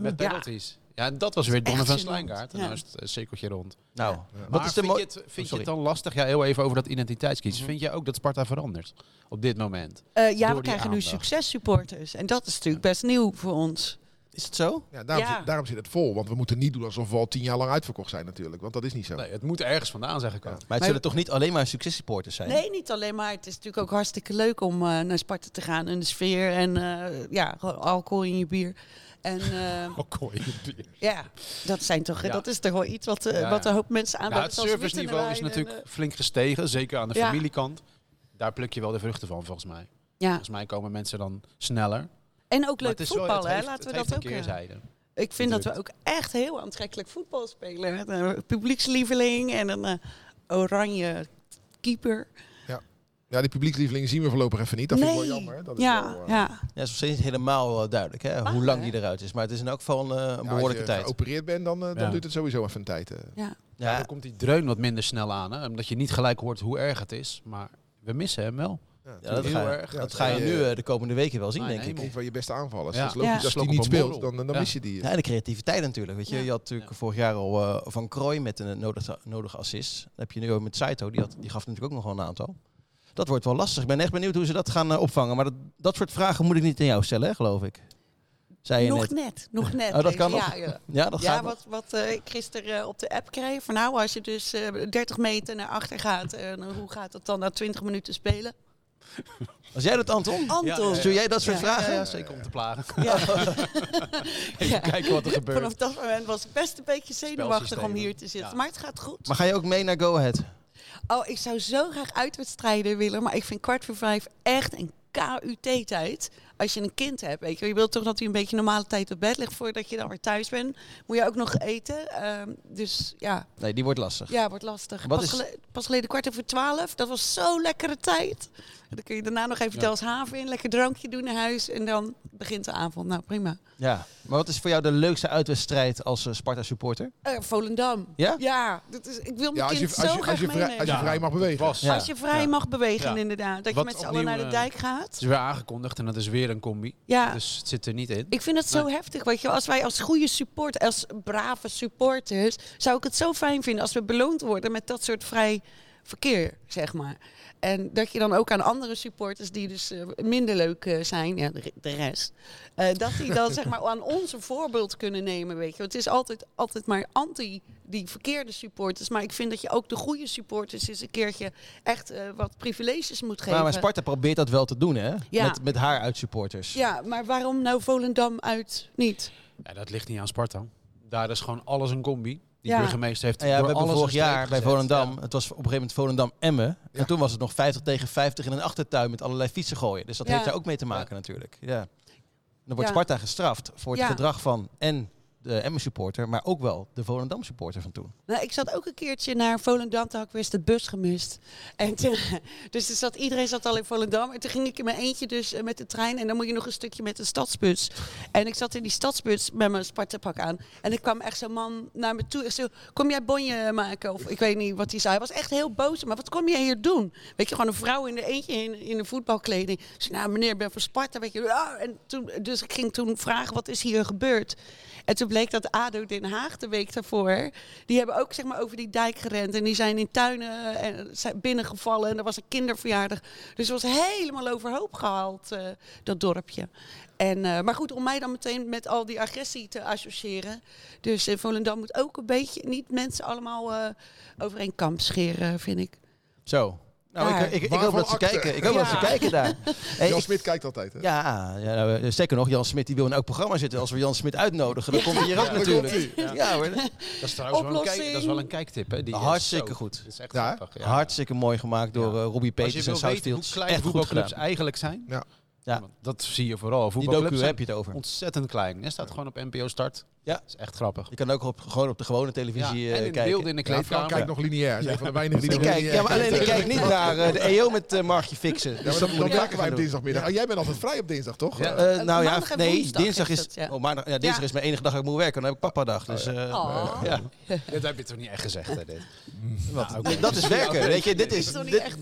Met penalties. Ja, en dat was weer Donovan gênant. Slijngaard. En Ja. nou is het eh, cirkeltje rond. Nou, Maar wat is de vind, je het, vind je het dan lastig? Ja, heel even over dat identiteitscrisis. Vind jij ook dat Sparta verandert op dit moment? Ja, we krijgen nu successupporters. En dat is natuurlijk best nieuw voor ons. Is het zo? Ja, daarom, Ja. Zit, daarom zit het vol. Want we moeten niet doen alsof we al tien jaar lang uitverkocht zijn natuurlijk. Want dat is niet zo. Nee, het moet ergens vandaan, zeg ik al. Maar het Maar- zullen toch niet alleen maar successupporters zijn? Nee, niet alleen maar. Het is natuurlijk ook hartstikke leuk om eh, naar Sparta te gaan. En de sfeer en eh, ja, gewoon alcohol in je bier. En eh, ja, dat, zijn toch, Ja. dat is toch wel iets wat, Ja, wat ja. een hoop mensen Ja, aandacht het serviceniveau is natuurlijk flink gestegen, zeker aan de Ja. familiekant. Daar pluk je wel de vruchten van, volgens mij. Ja, Volgens mij komen mensen dan sneller. En ook Maar leuk het is wel- voetballen, het hè? heeft- laten we het dat heeft ook... een eh, keerzijde. ik vind dat we ook echt heel aantrekkelijk voetbal spelen. Een publiekslieveling en een eh, oranje keeper. Ja, die publiekslievelingen zien we voorlopig even niet. Dat vind ik nee, wel jammer. Dat is ja, wel, eh, ja. Ja, het is nog steeds niet helemaal duidelijk hè, hoe lang hè? die eruit is. Maar het is in elk geval een, eh, een ja, als behoorlijke je tijd. geopereerd bent, dan, dan Ja. duurt het sowieso even een tijd. ja. Ja. Ja, dan komt die dreun wat minder snel aan. Hè? Omdat je niet gelijk hoort hoe erg het is. Maar we missen hem wel. Ja, dat heel ga, erg. dat ga je Ja, nu ja. eh, de komende weken wel zien, Nee, denk nee, ik. Een van je beste aanvallers. Ja. Dat is logisch. Ja. Als die niet speelt, dan, dan Ja. mis je die. Ja, en de creativiteit natuurlijk. Weet je, Ja. je had natuurlijk vorig jaar al eh, Van Krooi met een nodige, nodige assist. Dan heb je nu ook met Saito, die, had, die gaf natuurlijk ook nog wel een aantal. Dat wordt wel lastig. Ik ben echt benieuwd hoe ze dat gaan eh, opvangen. Maar dat, dat soort vragen moet ik niet aan jou stellen, hè, geloof ik. Zei je Nog net. net, nog net. Oh, dat kan ja, nog? Ja, Ja, dat ja gaat nog. wat, wat eh, ik gisteren eh, op de app kreeg. Van nou, als je dus eh 30 meter naar achter gaat, eh, hoe gaat het dan na 20 minuten spelen? Was jij dat, Anton? Anton. Stuur jij dat soort vragen? Ja, zeker om te plagen. Even kijken wat er gebeurt. Vanaf dat moment was ik best een beetje zenuwachtig om hier te zitten. Maar het gaat goed. Maar ga je ook mee naar Go Ahead? Oh, ik zou zo graag uitwedstrijden willen, maar ik vind kwart voor vijf echt een KUT-tijd. Als je een kind hebt, weet je, je wilt toch dat hij een beetje normale tijd op bed ligt voordat je dan weer thuis bent. Moet je ook nog eten. Ehm, dus ja, Nee, die wordt lastig. ja, wordt lastig. Wat Pas, is- gele- pas geleden kwart over twaalf. Dat was zo'n lekkere tijd. Dan kun je daarna nog even Ja. Delfshaven in, lekker drankje doen naar huis en dan begint de avond. Nou, prima. Ja. Maar wat is voor jou de leukste uitwedstrijd als eh, Sparta-supporter? Eh, Volendam. Ja? Ja, dat is, ik wil mijn Ja, als je, kind als zo je, graag als je, vrij, meenemen. als je Ja. vrij mag bewegen. Was. Als je vrij Ja. mag bewegen, Ja. inderdaad. Dat Wat je met z'n allen naar de eh, dijk Het gaat. is weer aangekondigd en dat is weer een combi. Ja. Dus het zit er niet in. Ik vind het zo Nee. heftig. Weet je, als wij als goede support, als brave supporters, zou ik het zo fijn vinden als we beloond worden met dat soort vrij verkeer, zeg maar. En dat je dan ook aan andere supporters die dus eh, minder leuk eh, zijn, ja, de, de rest, eh, dat die dan zeg maar aan ons een voorbeeld kunnen nemen, weet je. Want het is altijd, altijd maar anti die verkeerde supporters, maar ik vind dat je ook de goede supporters eens een keertje echt eh, wat privileges moet geven. Maar, maar Sparta probeert dat wel te doen, hè? Ja. Met, met haar uitsupporters. Ja, maar waarom nou Volendam uit niet? Ja, dat ligt niet aan Sparta. Daar is gewoon alles een combi. Die Ja. burgemeester heeft ja, door we hebben alles vorig jaar bij. Volendam, Ja. het was op een gegeven moment Volendam-Emmen. Ja. En toen was het nog 50 tegen 50 in een achtertuin met allerlei fietsen gooien. Dus dat Ja. heeft daar ook mee te maken natuurlijk. Ja. Dan wordt Ja. Sparta gestraft voor het Ja. gedrag van en de Emmen-supporter, maar ook wel de Volendam-supporter van toen. Nou, ik zat ook een keertje naar Volendam, toen had ik weer de bus gemist. En dus zat, iedereen zat al in Volendam. En toen ging ik in mijn eentje dus eh, met de trein. En dan moet je nog een stukje met de stadsbus. En ik zat in die stadsbus met mijn Sparta-pak aan. En er kwam echt zo'n man naar me toe. Ik zei, kom jij bonje maken? Of ik weet niet wat hij zei. Hij was echt heel boos. Maar wat kom jij hier doen? Weet je, gewoon een vrouw in de eentje in, in een voetbalkleding. Ik zei, nou meneer, ik ben van Sparta. Weet je. Ah, en toen, dus ik ging toen vragen, wat is hier gebeurd? En toen bleek dat ADO Den Haag de week daarvoor... die hebben ook zeg maar, over die dijk gerend. En die zijn in tuinen en zijn binnengevallen. En er was een kinderverjaardag. Dus het was helemaal overhoop gehaald, eh, dat dorpje. En, eh, maar goed, om mij dan meteen met al die agressie te associëren. Dus Volendam moet ook een beetje... niet mensen allemaal eh over één kamp scheren, vind ik. Zo. Nou, ik, ik, ik hoop dat ze akte? kijken. Ik hoop dat ze kijken daar. Hey, Jan Smit kijkt altijd. Hè? ja, ja nou, eh, nog, Jan Smit die wil in elk programma zitten. Als we Jan Smit uitnodigen, dan komt hij hier ook natuurlijk. Ja, hoor. Dat is trouwens wel een, Oplossing. kijk, dat is wel een kijktip. Hè? Die is Hartstikke goed. Dat is echt Ja, hè? grappig. Ja. Hartstikke mooi gemaakt door Ja. eh, Robbie Peters en weten hoe Southfields. klein Echt goed voetbalclubs eigenlijk zijn. Ja. Ja. Dat zie je vooral. Die Voetbalclubs docu heb je het over. ontzettend klein. Je staat gewoon op NPO Start. Ja. Dat is echt grappig. Je kan ook op, gewoon op de gewone televisie Ja, eh, en in kijken. beelden in de Ja, kleedkamer. kijkt nog lineair. Een van de weinigen die Ik nog kijk, lineair ja, maar alleen ik kijk niet naar eh, de EO met eh Markje fixen. Ja, Dus maar dat werken vaker wij gaan op doen. dinsdagmiddag. Ah, jij bent altijd vrij op dinsdag, toch? Ja. Ja. Eh, nou ja, nee, woensdag dinsdag is het, ja. oh, maandag, ja, dinsdag Ja. is mijn enige dag dat ik moet werken. Dan heb ik papadag. Dus, eh, Oh. ja. Dit heb je toch niet echt gezegd, hè? Dit. Wat, Nou. Dat is werken, weet je. Dit is,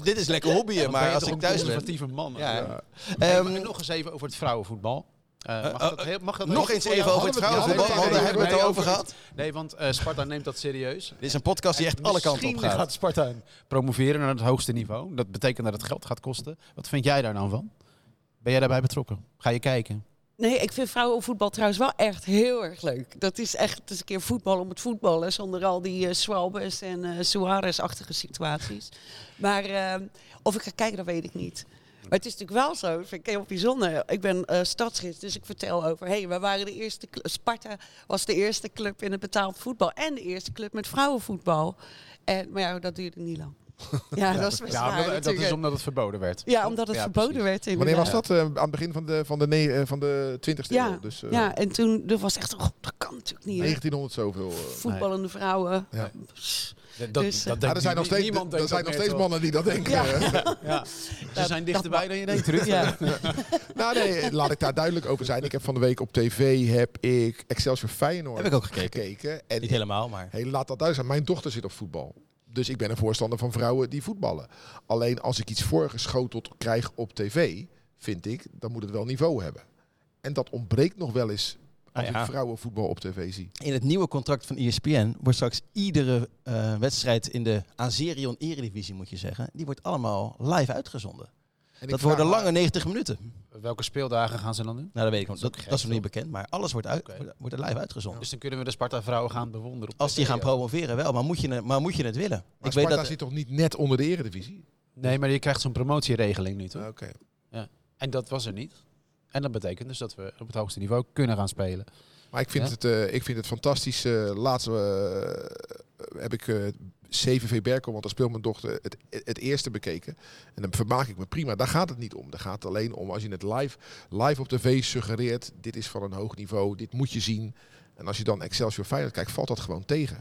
dit, is lekker hobbyen, maar als ik een thuis ben... conservatieve man. Ja, Ja. Ehm, nog eens even over het vrouwenvoetbal. Eh, mag, eh, dat, heel- mag dat nog eens even over het vrouwenvoetbal, want daar hebben we het nee, al over gehad. Nee, want eh, Sparta neemt dat serieus. Dit is een podcast die echt alle kanten op gaat. gaat Sparta promoveren naar het hoogste niveau. Dat betekent dat het geld gaat kosten. Wat vind jij daar nou van? Ben jij daarbij betrokken? Ga je kijken? Nee, ik vind vrouwenvoetbal trouwens wel echt heel erg leuk. Dat is echt eens een keer voetbal om het voetballen. Zonder al die uh, Swalbes en eh Suarez-achtige situaties. Maar of ik ga kijken, dat weet ik niet. Maar het is natuurlijk wel zo, vind ik heel bijzonder. Ik ben uh, stadsgids, dus ik vertel over... hey, we waren de eerste... Sparta was de eerste club in het betaald voetbal. En de eerste club met vrouwenvoetbal. En, maar ja, dat duurde niet lang. Ja, dat is best Ja, dat is omdat het verboden werd. Ja, omdat het Ja, verboden precies. werd Wanneer was dat? Eh, aan het begin van de, van de, ne- eh, van de 20ste Ja, eeuw. Dus, eh, ja, en toen er was echt... Oh, dat kan natuurlijk niet. hè. 1900 zoveel. voetballende vrouwen. Ja. Pss. Dat, Dus, dat eh, denkt er zijn nog steeds, niemand er zijn nog steeds mannen die dat denken. Ja. Ja. Ze zijn dichterbij dan je denkt, Ruud. Ja. nou nee, laat ik daar duidelijk over zijn. Ik heb van de week op tv heb ik Excelsior Feyenoord Heb ik ook gekeken. gekeken. En Niet helemaal, maar... hey, laat dat duidelijk zijn. Mijn dochter zit op voetbal. Dus ik ben een voorstander van vrouwen die voetballen. Alleen als ik iets voorgeschoteld krijg op tv, vind ik, dan moet het wel niveau hebben. En dat ontbreekt nog wel eens als Ah, ja. ik vrouwenvoetbal op tv zie. In het nieuwe contract van ESPN wordt straks iedere eh, wedstrijd in de Azerion Eredivisie, moet je zeggen, die wordt allemaal live uitgezonden. En Dat worden lange 90 minuten. Welke speeldagen gaan ze dan doen? Nou, dat weet ik nog. Dat is Dat, nog niet bekend, maar alles wordt, uit, wordt- er live uitgezonden. Dus dan kunnen we de Sparta-vrouwen gaan bewonderen. op Als die gaan ja. promoveren wel, maar moet je het, maar moet je het willen? Maar ik Sparta weet dat, zit toch niet net onder de eredivisie? Nee, maar je krijgt zo'n promotieregeling nu, toch? Oké. En dat was er niet. En dat betekent dus dat we op het hoogste niveau kunnen gaan spelen. Maar ik vind, Ja? het, eh, ik vind het fantastisch. eh laatst eh, heb ik eh CVV Berkel, want daar speelt mijn dochter, het, het eerste bekeken. En dan vermaak ik me prima. Daar gaat het niet om. Daar gaat het alleen om als je het live, live op tv suggereert. Dit is van een hoog niveau. Dit moet je zien. En als je dan Excelsior Feyenoord kijkt, valt dat gewoon tegen.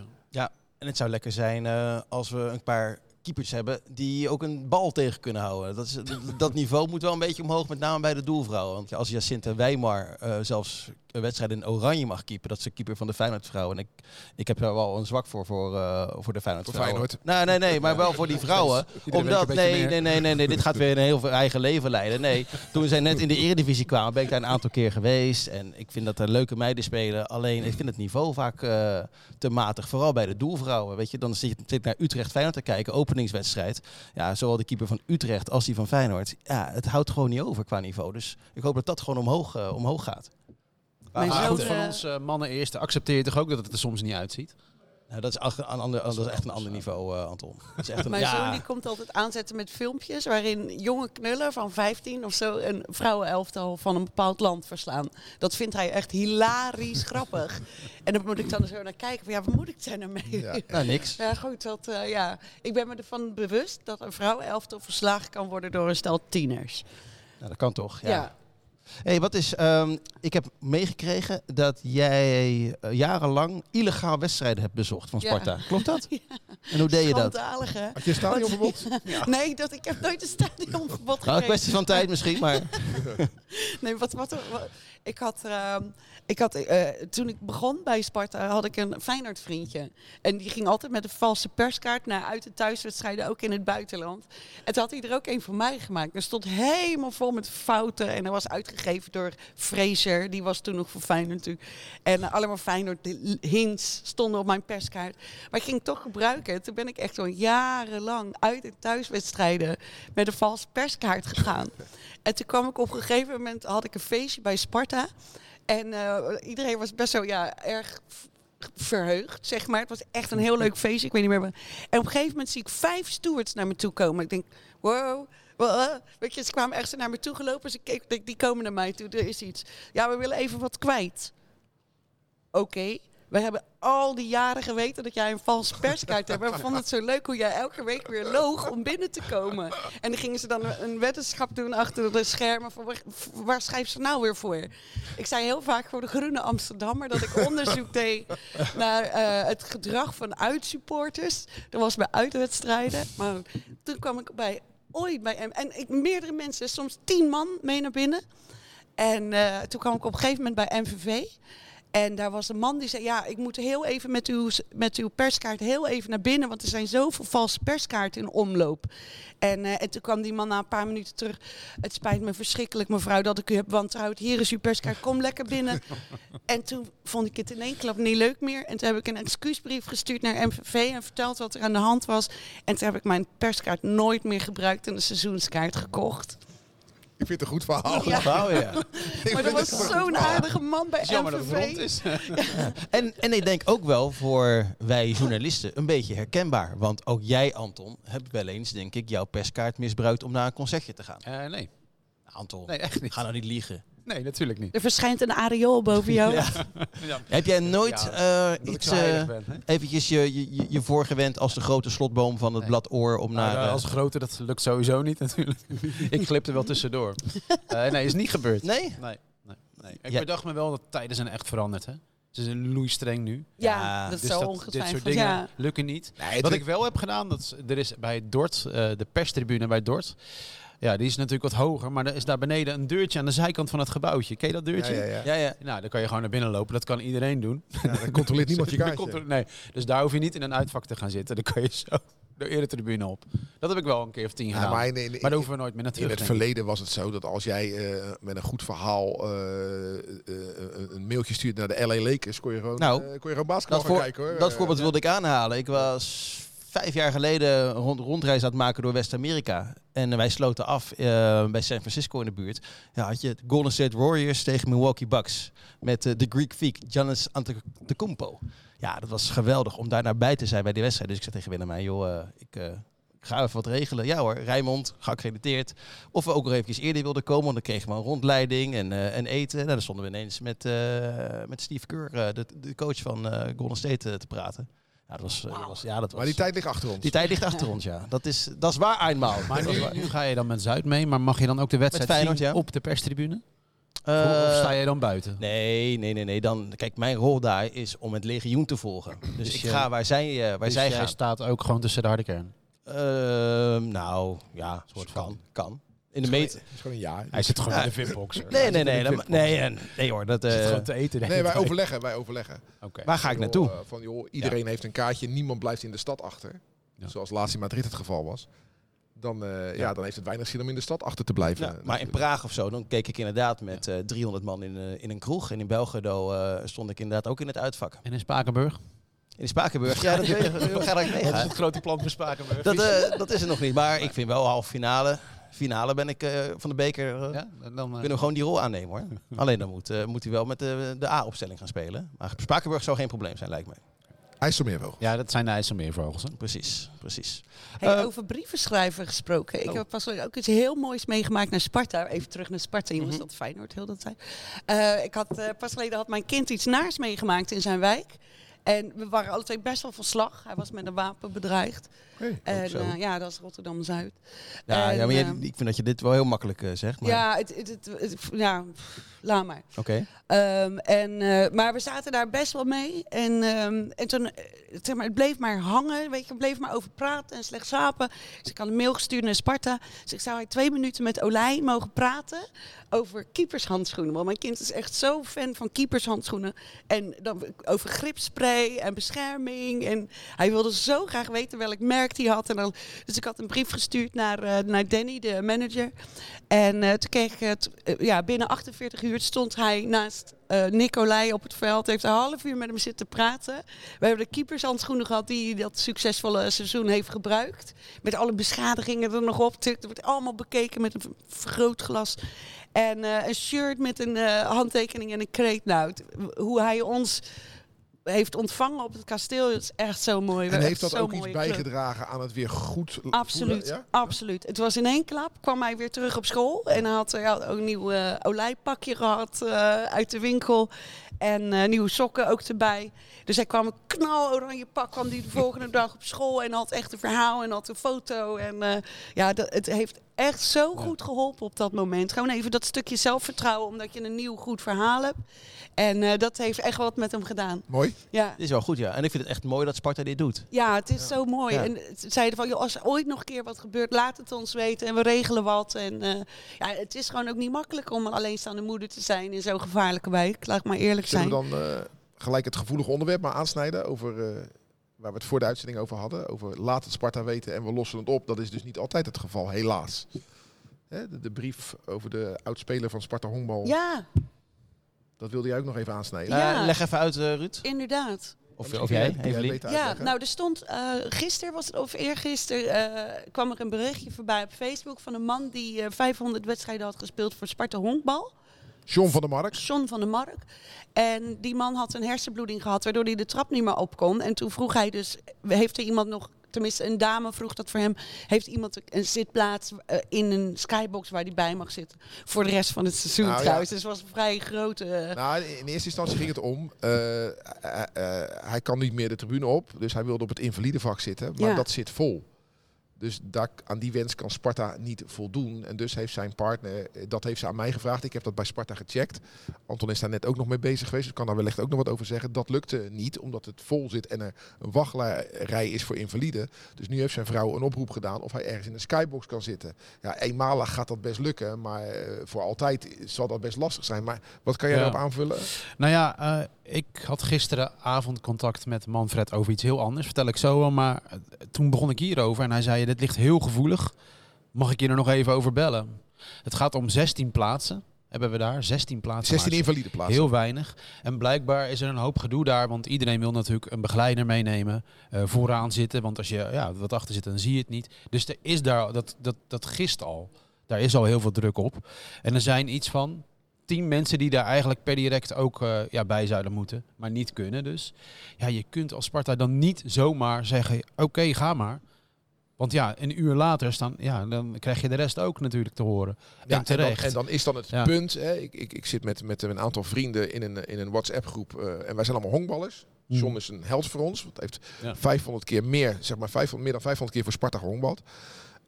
en het zou lekker zijn eh, als we een paar keepers hebben die ook een bal tegen kunnen houden. Dat, is, dat, niveau moet wel een beetje omhoog, met name bij de doelvrouwen. Want als Jacinta Weimar eh, zelfs een wedstrijd in oranje mag keepen, dat is de keeper van de Feyenoord-vrouwen. En ik, ik heb daar wel een zwak voor, voor, eh, voor de Feyenoord-vrouwen. Feyenoord? Nee, nee, nee, maar wel voor die vrouwen. Omdat, nee, nee, nee, nee, nee, dit gaat weer een heel veel eigen leven leiden. Nee, toen zij net in de eredivisie kwamen, ben ik daar een aantal keer geweest. En ik vind dat er leuke meiden spelen. Alleen, ik vind het niveau vaak eh, te matig. Vooral bij de doelvrouwen. Weet je, dan zit je naar Utrecht Feyenoord te kijken, openingswedstrijd. Ja, zowel de keeper van Utrecht als die van Feyenoord. Ja, het houdt gewoon niet over qua niveau. Dus ik hoop dat dat gewoon omhoog, eh, omhoog gaat. Maar goed, van eh, ons eh, mannen eerste accepteer je toch ook dat het er soms niet uitziet? Nou, dat, is ach- ander, dat is echt een ander niveau, eh, Anton. Dat is echt een, Mijn ja, zoon die komt altijd aanzetten met filmpjes waarin jonge knullen van 15 of zo een vrouwenelftal van een bepaald land verslaan. Dat vindt hij echt hilarisch grappig. En dan moet ik dan zo naar kijken van ja, wat moet ik daar nou mee? Ja. nou, niks. Ja, goed. Dat, eh, ja. Ik ben me ervan bewust dat een vrouwenelftal verslagen kan worden door een stel tieners. Nou, dat kan toch? Ja. Hey, wat is, ehm, ik heb meegekregen dat jij eh, jarenlang illegaal wedstrijden hebt bezocht van Ja. Sparta. Klopt dat? En hoe deed je dat? Schandalig, hè? Had je een stadionverbod? Nee, dat, ik heb nooit een stadionverbod Nou, gekregen. een kwestie van tijd misschien, maar... Nee, wat, wat, wat- ik had, ehm, ik had eh, toen ik begon bij Sparta, had ik een Feyenoord vriendje. En die ging altijd met een valse perskaart naar uit de thuiswedstrijden, ook in het buitenland. En toen had hij er ook een voor mij gemaakt. Er stond helemaal vol met fouten en hij was uitgegeven door Fraser, die was toen nog voor Feyenoord natuurlijk. En allemaal Feyenoord hints stonden op mijn perskaart. Maar ik ging het toch gebruiken. Toen ben ik echt zo'n jarenlang uit de thuiswedstrijden met een valse perskaart gegaan. En toen kwam ik op een gegeven moment, had ik een feestje bij Sparta. En eh, iedereen was best zo ja, erg verheugd, zeg maar. Het was echt een heel leuk feestje, ik weet niet meer. En op een gegeven moment zie ik vijf stewards naar me toe komen. Ik denk, wow, weet je, ze kwamen echt naar me toe gelopen. Ze keek, die komen naar mij toe, er is iets. Ja, we willen even wat kwijt. Oké. We hebben al die jaren geweten dat jij een valse perskaart hebt. We vonden het zo leuk hoe jij elke week weer loog om binnen te komen. En dan gingen ze dan een weddenschap doen achter de schermen. Waar, schrijft ze nou weer voor? Ik zei heel vaak voor de Groene Amsterdammer dat ik onderzoek deed naar eh, het gedrag van uitsupporters. Dat was bij uitwedstrijden. Maar toen kwam ik bij ooit bij M. En ik, meerdere mensen, soms tien man mee naar binnen. En eh, toen kwam ik op een gegeven moment bij MVV. En daar was een man die zei: Ja, ik moet heel even met uw, met uw perskaart heel even naar binnen. Want er zijn zoveel valse perskaarten in omloop. En, eh, en toen kwam die man na een paar minuten terug. Het spijt me verschrikkelijk, mevrouw, dat ik u heb wantrouwd. Hier is uw perskaart, kom lekker binnen. en toen vond ik het in één klap niet leuk meer. En toen heb ik een excuusbrief gestuurd naar MVV en verteld wat er aan de hand was. En toen heb ik mijn perskaart nooit meer gebruikt en een seizoenskaart gekocht. Ik vind het een goed verhaal. Ja. Wauw, ja. Ik Maar dat vind was het een goed zo'n aardige man bij jammer dat het rond MVV. is. En, en ik denk ook wel voor wij journalisten een beetje herkenbaar. Want ook jij, Anton, hebt wel eens, denk ik, jouw perskaart misbruikt om naar een concertje te gaan. Eh, nee. Nou, Anton, nee, echt niet. ga nou niet liegen. Nee, natuurlijk niet. Er verschijnt een areool boven jou. Ja. Heb jij nooit Ja, eh, iets, zo eh, ben. Eventjes je, je, je- voorgewend als de grote slotboom van het Nee. blad Oor om Nou, naar... eh, als grote, dat lukt sowieso niet natuurlijk. ik glip er wel tussendoor. Eh, nee, is niet gebeurd. Nee? Nee, nee, nee. Ik Ja. bedacht me wel dat tijden zijn echt veranderd. Hè? Ze zijn loeistreng nu. Ja, Ja, dat Dus zal dat, dit ongetwijfeld. soort dingen ja. lukken niet. Nee, Wat ik wel heb gedaan, dat is, er is bij Dort, eh, de perstribune bij Dort. Ja, die is natuurlijk wat hoger, maar er is daar beneden een deurtje aan de zijkant van het gebouwtje. Ken je dat deurtje? ja, ja. Ja, ja. Nou, dan kan je gewoon naar binnen lopen. Dat kan iedereen doen. Ja, dan controleert niemand je kaartje. Nee, dus daar hoef je niet in een uitvak te gaan zitten. Dan kan je zo de eerder tribune op. Dat heb ik wel een keer of tien gedaan. maar maar, in, in, in- daar hoeven we nooit meer naar in het verleden was het zo dat als jij eh, met een goed verhaal eh, eh, een- mailtje stuurt naar de LA Lakers, kon je gewoon, Nou, eh, kon je gewoon basketbal Dat, gaan voor- kijken hoor. dat voorbeeld wilde ik aanhalen. Ik was vijf jaar geleden rond, rondreis aan het maken door West-Amerika. En wij sloten af eh, bij San Francisco in de buurt. Ja, had je Golden State Warriors tegen Milwaukee Bucks. Met eh, de Greek Freak, Giannis Antetokounmpo. Ja, dat was geweldig om daar naar bij te zijn bij die wedstrijd. Dus ik zei tegen Willemijn, joh, eh, ik... ga even wat regelen. Ja hoor, Rijnmond, geaccrediteerd. Of we ook nog even eerder wilden komen, want dan kregen we een rondleiding en, eh, en eten. Nou, dan stonden we ineens met, met Steve Kerr, eh, de, de coach van Golden State, te praten. Ja, dat was, eh, dat was, ja, dat was Maar die tijd ligt achter ons. die tijd ligt achter ons, ja. Dat is, dat is waar, eenmaal. Maar nu, ga je dan met Zuid mee, maar mag je dan ook de wedstrijd Feyenoord, zien ja. op de perstribune? Eh, of sta je dan buiten? Nee, nee, nee, nee. Dan, kijk, mijn rol daar is om het legioen te volgen. Dus, Dus ik ga waar zij, eh, waar Dus zij jij gaan. staat ook gewoon tussen de harde kern. Ehm, nou, ja, soort kan. Kan. In de meet. Het is gewoon een jaar. Hij zit gewoon Ja. in de VIP-box. Nee, nee, nee. Nee, nee hoor. Dat, zit eh, gewoon te eten. Nee, wij overleggen, wij overleggen. Oké. waar ga ik naartoe? eh, van, joh, iedereen heeft een kaartje, niemand blijft in de stad achter. Ja. Zoals laatst in Madrid het geval was. Dan, eh, ja. dan heeft het weinig zin om in de stad achter te blijven. Ja, maar in. Praag of zo, dan keek ik inderdaad met eh 300 man in, eh, in een kroeg. En in Belgrado eh, stond ik inderdaad ook in het uitvak. En in Spakenburg? In Spakenburg, ja, dat weet je. Ga ik is het grote plan voor Spakenburg? Dat, eh, dat is er nog niet. Maar ik vind wel halve finale. Finale ben ik eh, van de beker. eh, ja, dan, eh, Kunnen we gewoon die rol aannemen hoor. Alleen dan moet, eh, moet hij wel met de, de A-opstelling gaan spelen. Maar Spakenburg zou geen probleem zijn, lijkt mij. IJsselmeervogels. ja, dat zijn de IJsselmeervogels. hè? Precies, precies. Hey, over brieven schrijven gesproken. Ik Oh. heb pas ook iets heel moois meegemaakt naar Sparta. Even terug naar Sparta, jongens. Mhm. Dat Feyenoord heel dat tijd. Eh, ik had, eh, pas geleden had mijn kind iets naars meegemaakt in zijn wijk. En we waren alle twee best wel van slag. Hij was met een wapen bedreigd. Hey. En eh, ja, dat is Rotterdam-Zuid. Ja, En, ja maar jij- eh, ik vind dat je dit wel heel makkelijk eh, zegt. Maar, Ja, het, het, het, ja, laat maar. Oké. Ehm, en, eh, maar we zaten daar best wel mee. En, ehm, en toen, eh, zeg maar, het bleef maar hangen. Weet je, het bleef maar over praten en slecht slapen. Dus ik had een mail gestuurd naar Sparta. Dus ik zou hij twee minuten met Olij mogen praten over keepershandschoenen. Want mijn kind is echt zo fan van keepershandschoenen. En dan over gripspray en bescherming. En hij wilde zo graag weten welk merk hij had. En dan, dus ik had een brief gestuurd naar, eh, naar Danny, de manager. En toen kreeg ik het, ja, binnen 48 uur stond hij naast eh Nicolai op het veld. Heeft een half uur met hem zitten praten. We hebben de keepershandschoenen gehad die dat succesvolle seizoen heeft gebruikt. Met alle beschadigingen er nog op. Het wordt allemaal bekeken met een vergrootglas. En eh, een shirt met een eh, handtekening en een kreet. Nou, hoe hij ons heeft ontvangen op het kasteel is echt zo mooi. En heeft dat ook iets club. bijgedragen aan het weer goed Absoluut? Ja? absoluut. Het was in één klap, kwam hij weer terug op school. En hij had, hij had ook een nieuw eh, olijfpakje gehad eh, uit de winkel. En eh, nieuwe sokken ook erbij. Dus hij kwam een knaloranje pak, kwam die de volgende dag op school. En had echt een verhaal en had een foto. En ja, dat, het heeft echt zo goed geholpen op dat moment. Gewoon even dat stukje zelfvertrouwen, omdat je een nieuw goed verhaal hebt. En eh, dat heeft echt wat met hem gedaan. Mooi. Ja. Dit is wel goed, ja. En ik vind het echt mooi dat Sparta dit doet. Ja, het is zo mooi. Ja. En ze zeiden van, joh, als er ooit nog een keer wat gebeurt, laat het ons weten en we regelen wat. En eh, ja, het is gewoon ook niet makkelijk om een alleenstaande moeder te zijn in zo'n gevaarlijke wijk. Laat ik maar eerlijk Zullen zijn. we dan eh, gelijk het gevoelige onderwerp maar aansnijden over eh, waar we het voor de uitzending over hadden. Over laat het Sparta weten en we lossen het op. Dat is dus niet altijd het geval, helaas. Hè, de, de brief over de oudspeler van Sparta Honkbal, Ja, dat wilde jij ook nog even aansnijden. Eh, Ja. leg even uit, eh, Ruud. inderdaad. Of, of jij, Evelien. Ja, nou er stond uh, gisteren was het of eergisteren uh, kwam er een berichtje voorbij op Facebook van een man die uh, 500 wedstrijden had gespeeld voor Sparta Honkbal. John van der Mark. John van der Mark. En die man had een hersenbloeding gehad, waardoor hij de trap niet meer op kon. En toen vroeg hij dus, heeft er iemand nog, tenminste een dame vroeg dat voor hem, heeft iemand een zitplaats uh, in een skybox waar hij bij mag zitten? Voor de rest van het seizoen Nou, ja. trouwens. Dus het was een vrij grote... Uh, Nou, in eerste instantie ging het om. uh, hij kan niet meer de tribune op, dus hij wilde op het invalidevak zitten. Maar Ja. dat zit vol. Dus daar, aan die wens kan Sparta niet voldoen. En dus heeft zijn partner, eh, dat heeft ze aan mij gevraagd. Ik heb dat bij Sparta gecheckt. Anton is daar net ook nog mee bezig geweest. Dus kan daar wellicht ook nog wat over zeggen. Dat lukte niet, omdat het vol zit en er een wachtrij is voor invaliden. Dus nu heeft zijn vrouw een oproep gedaan of hij ergens in een skybox kan zitten. Ja, eenmalig gaat dat best lukken, maar eh, voor altijd zal dat best lastig zijn. Maar wat kan jij Ja. erop aanvullen? Nou ja, eh, ik had gisteravond contact met Manfred over iets heel anders. Vertel ik zo wel. Maar eh, toen begon ik hierover en hij zei: Dit ligt heel gevoelig. Mag ik je er nog even over bellen? Het gaat om 16 plaatsen. Hebben we daar? 16 plaatsen. 16 maar invalide plaatsen. Heel weinig. En blijkbaar is er een hoop gedoe daar, want iedereen wil natuurlijk een begeleider meenemen, eh, vooraan zitten. Want als je ja, wat achter zit, dan zie je het niet. Dus er is daar, dat, dat, dat gist al. Daar is al heel veel druk op. En er zijn iets van tien mensen die daar eigenlijk per direct ook eh, ja, bij zouden moeten, maar niet kunnen. Dus ja, je kunt als Sparta dan niet zomaar zeggen, oké, ga maar. Want ja, een uur later staan, ja, dan krijg je de rest ook natuurlijk te horen. Ja, en en dan, terecht. en dan is dan het Ja. punt. Hè, ik, ik, ik zit met, met een aantal vrienden in een, in een WhatsApp-groep. eh, en wij zijn allemaal honkballers. Mhm. John is een held voor ons. Want hij heeft Ja. 500 keer meer, zeg maar 500, meer dan 500 keer voor Sparta gehongbald.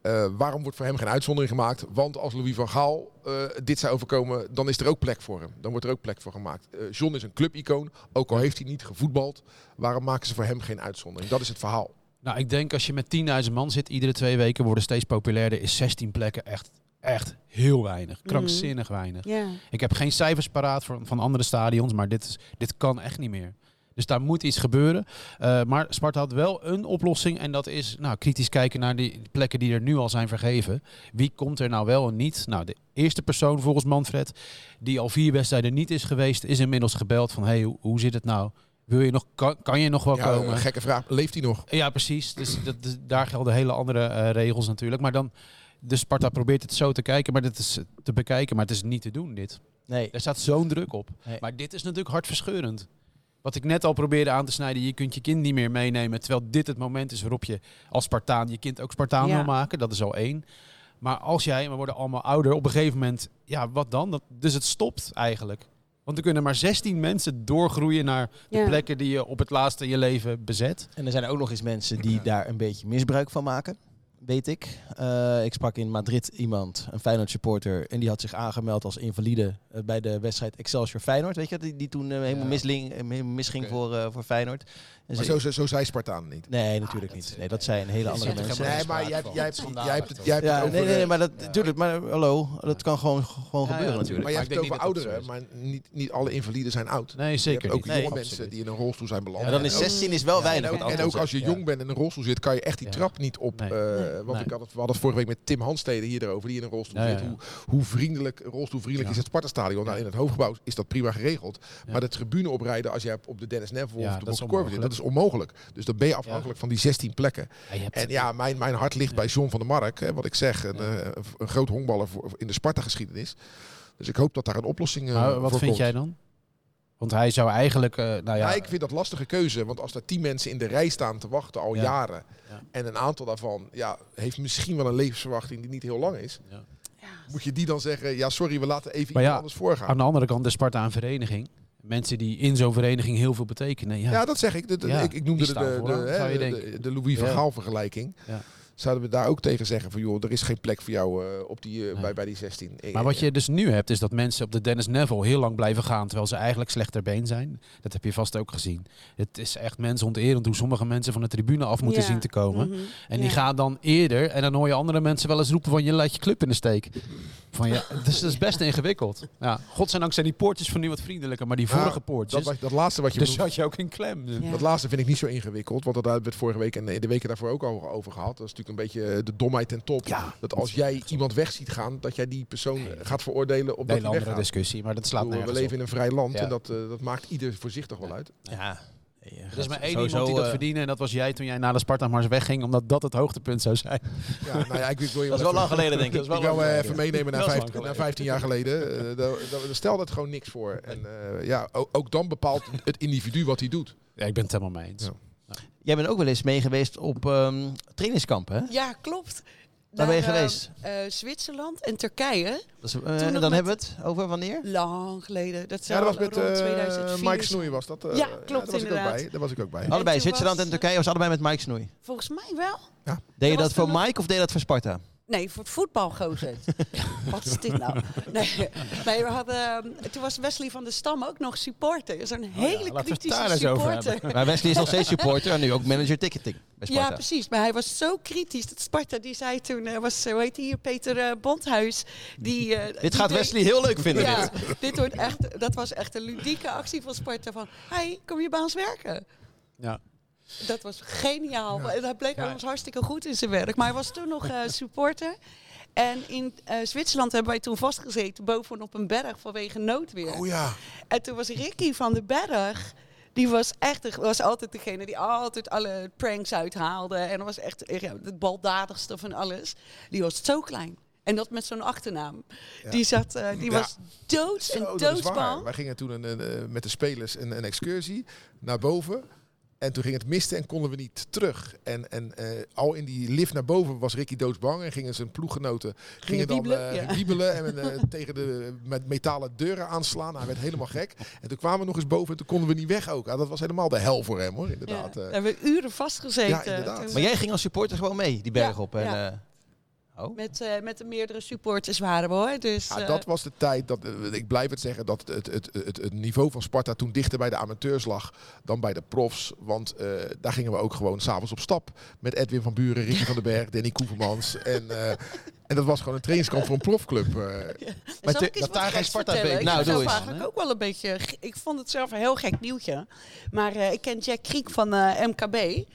Eh, waarom wordt voor hem geen uitzondering gemaakt? Want als Louis van Gaal eh, dit zou overkomen, dan is er ook plek voor hem. Dan wordt er ook plek voor gemaakt. Eh, John is een clubicoon, ook al heeft hij niet gevoetbald. Waarom maken ze voor hem geen uitzondering? Dat is het verhaal. Nou, ik denk als je met 10.000 man zit, iedere twee weken worden steeds populairder, is 16 plekken echt, echt heel weinig. Krankzinnig weinig. Ik heb geen cijfers paraat van, van andere stadions, maar dit, is, dit kan echt niet meer. Dus daar moet iets gebeuren. Eh, maar Sparta had wel een oplossing en dat is nou, kritisch kijken naar die plekken die er nu al zijn vergeven. Wie komt er nou wel en niet? Nou, de eerste persoon volgens Manfred, die al vier wedstrijden niet is geweest, is inmiddels gebeld van hey, hoe, hoe zit het nou? Wil je nog, kan, kan je nog wel Ja, komen? een gekke vraag. Leeft hij nog? Ja, precies. Dus dat, dus daar gelden hele andere eh, regels natuurlijk. Maar dan, de Sparta probeert het zo te kijken, maar dit is te bekijken, maar het is niet te doen dit. Nee. Er staat zo'n druk op. Nee. Maar dit is natuurlijk hartverscheurend. Wat ik net al probeerde aan te snijden, je kunt je kind niet meer meenemen, terwijl dit het moment is waarop je als Spartaan je kind ook Spartaan Ja. wil maken. Dat is al één. Maar als jij, we worden allemaal ouder, op een gegeven moment, ja, wat dan? Dat, dus het stopt eigenlijk. Want er kunnen maar 16 mensen doorgroeien naar de Ja. plekken die je op het laatste in je leven bezet. En er zijn ook nog eens mensen die daar een beetje misbruik van maken. Weet ik. Eh, ik sprak in Madrid iemand, een Feyenoord supporter. En die had zich aangemeld als invalide eh, bij de wedstrijd Excelsior Feyenoord. Weet je, die, die toen eh, helemaal, Ja. misling, helemaal misging voor, voor Feyenoord. En Maar zo, zo, zo zei Spartaan niet. Nee, natuurlijk dat niet. Nee, dat zijn hele andere mensen. Nee, maar jij, hebt- jij, hebt, jij hebt het, jij hebt Ja, het over... nee, nee, nee, maar dat, ja. tuurlijk, maar hallo, dat kan gewoon, gewoon Ja, ja, gebeuren natuurlijk. Maar je hebt het over niet dat dat ouderen, maar niet, niet alle invaliden zijn oud. Nee, zeker ook niet. jonge Nee, mensen die in een rolstoel zijn beland. Ja, dan is En ook- 16 is wel Ja, weinig. En ook, en als je jong bent en in een rolstoel zit, kan je echt die Ja. trap niet op. Eh, want Nee. ik had het, we hadden het vorige week met Tim Hanstede hier erover, die in een rolstoel zit. Hoe, hoe vriendelijk, rolstoelvriendelijk is het Sparta-stadion? Nou, in het hoofdgebouw is dat prima geregeld. Maar de tribune oprijden als jij op de Dennis Neville of de dat is Box Corver zit, dat is onmogelijk. Dus dan ben je afhankelijk van die 16 plekken. Ja, je hebt- En ja, mijn, mijn hart ligt bij John van der Mark. Hè, wat ik zeg, een, Ja. eh, een groot honkballer voor, in de Sparta-geschiedenis. Dus ik hoop dat daar een oplossing eh Maar voor wat vind komt. jij dan? Want hij zou eigenlijk, eh, nou ja, Ja, ik vind dat lastige keuze. Want als er tien mensen in de rij staan te wachten al Ja. jaren. Ja. En een aantal daarvan ja, heeft misschien wel een levensverwachting die niet heel lang is. Ja. Moet je die dan zeggen, ja sorry, we laten even Maar iemand ja, anders voorgaan. aan de andere kant de Sparta een vereniging. Mensen die in zo'n vereniging heel veel betekenen. Ja, Ja, dat zeg ik. De, de- Ja, ik, ik noemde de, de, de, hè, Louis van. Gaal vergelijking. Ja. Zouden we daar ook tegen zeggen van joh, er is geen plek voor jou eh, op die, eh, Nee. bij, bij die 16. Ik- Maar wat je dus nu hebt, is dat mensen op de Dennis Neville heel lang blijven gaan, terwijl ze eigenlijk slecht ter been zijn. Dat heb je vast ook gezien. Het is echt mensonterend hoe sommige mensen van de tribune af moeten Ja. zien te komen. Mhm. En die Ja. gaan dan eerder, en dan hoor je andere mensen wel eens roepen van je laat je club in de steek. Van ja, dus dat is best ingewikkeld. Ja, godzijdank zijn die poortjes van nu wat vriendelijker, maar die vorige poortjes, dat, dat laatste wat je dus zat je ook in klem. Ja. Dat laatste vind ik niet zo ingewikkeld, want daar hebben we het vorige week en de weken daarvoor ook al over gehad. Dat is natuurlijk een beetje eh, de domheid ten top. Ja, dat als jij iemand weg ziet gaan, dat jij die persoon Nee. gaat veroordelen op dat hij andere weggaat. discussie, maar dat slaat bedoel, we leven op. in een vrij land Ja. en dat, eh, dat maakt ieder voor zich toch wel uit. Ja. Er is maar één iemand die dat verdiende en dat was jij toen jij na de Sparta-mars wegging, omdat dat het hoogtepunt zou zijn. Ja, nou ja, ik, wil je Dat is wel lang geleden, denk ik. Dat is wel Ik wil eh, even meenemen naar, Dat vijf- naar 15 jaar geleden. Eh, daar stelde het gewoon niks voor. En eh, ja, ook, ook dan bepaalt het individu wat hij doet. Ja, ik ben het helemaal mee eens. Ja. Jij bent ook wel eens mee geweest op ehm, trainingskampen, hè? Ja, klopt. Waar ben je Naar, geweest? eh, Zwitserland en Turkije. Dat is, eh, nog en dan hebben we het over wanneer? Lang geleden. Dat Ja, was met eh, 2004. Mike Snoei was dat. eh, Ja, daar klopt, was ik ook inderdaad. bij. Daar was ik ook bij. Allebei, toen Zwitserland was- en Turkije was allebei met Mike Snoei. Volgens mij wel. Deed je dat voor toen Mike of deed je dat voor Sparta? Nee, voor het voetbal gozer. Wat is dit nou? Nee, nee we hadden, ehm, toen was Wesley van de Stam ook nog supporter. Zo'n hele laten we het kritische daar eens over supporter. Maar Wesley is nog steeds supporter en nu ook manager ticketing bij Sparta. Ja, precies. Maar hij was zo kritisch. Dat Sparta, die zei toen, eh, was, hoe heet hier, Peter eh, Bondhuis. Die, eh, Dit die gaat deed- Wesley heel leuk vinden. Ja, dit. dit wordt echt, dat was echt een ludieke actie van Sparta. Van, hey, kom je bij ons werken? Ja. Dat was geniaal. En hij bleek Ja. ook hartstikke goed in zijn werk. Maar hij was toen nog eh, supporter. En in eh, Zwitserland hebben wij toen vastgezeten bovenop een berg vanwege noodweer. Oh ja. En toen was Ricky van den Berg. Die was echt de- was altijd degene die altijd alle pranks uithaalde. En dat was echt eh, ja, het baldadigste van alles. Die was zo klein. En dat met zo'n achternaam. Die, zat, die Ja. was doods Zo, en doodsbang. Wij gingen toen een, een, met de spelers een, een excursie naar boven. En toen ging het misten en konden we niet terug. En, en eh, al in die lift naar boven was Ricky doodsbang. En gingen zijn ploeggenoten gingen dan wiebelen, eh, ja. wiebelen en eh, tegen de met metalen deuren aanslaan. Hij werd helemaal gek. En toen kwamen we nog eens boven en toen konden we niet weg ook. Ah, dat was helemaal de hel voor hem hoor, Ja, inderdaad. daar eh. hebben we uren vastgezeten. Ja, inderdaad. Maar jij ging als supporter gewoon mee, die berg Ja, op. En, ja. eh, oh. Met, eh, met de meerdere supporters waren we hoor. Dus, Ja, eh, dat was de tijd, dat, eh, ik blijf het zeggen, dat het, het, het, het niveau van Sparta toen dichter bij de amateurs lag dan bij de profs. Want daar gingen we ook gewoon s'avonds op stap met Edwin van Buren, Ricky van den Berg, Danny Koevermans. En, en dat was gewoon een trainingskamp voor een profclub. eh. Maar te- dat daar geen Sparta beter- Nou, ik doe eens. eigenlijk ook wel een beetje... Ik vond het zelf een heel gek nieuwtje. Maar eh, ik ken Jack Kriek van eh, MKB. En,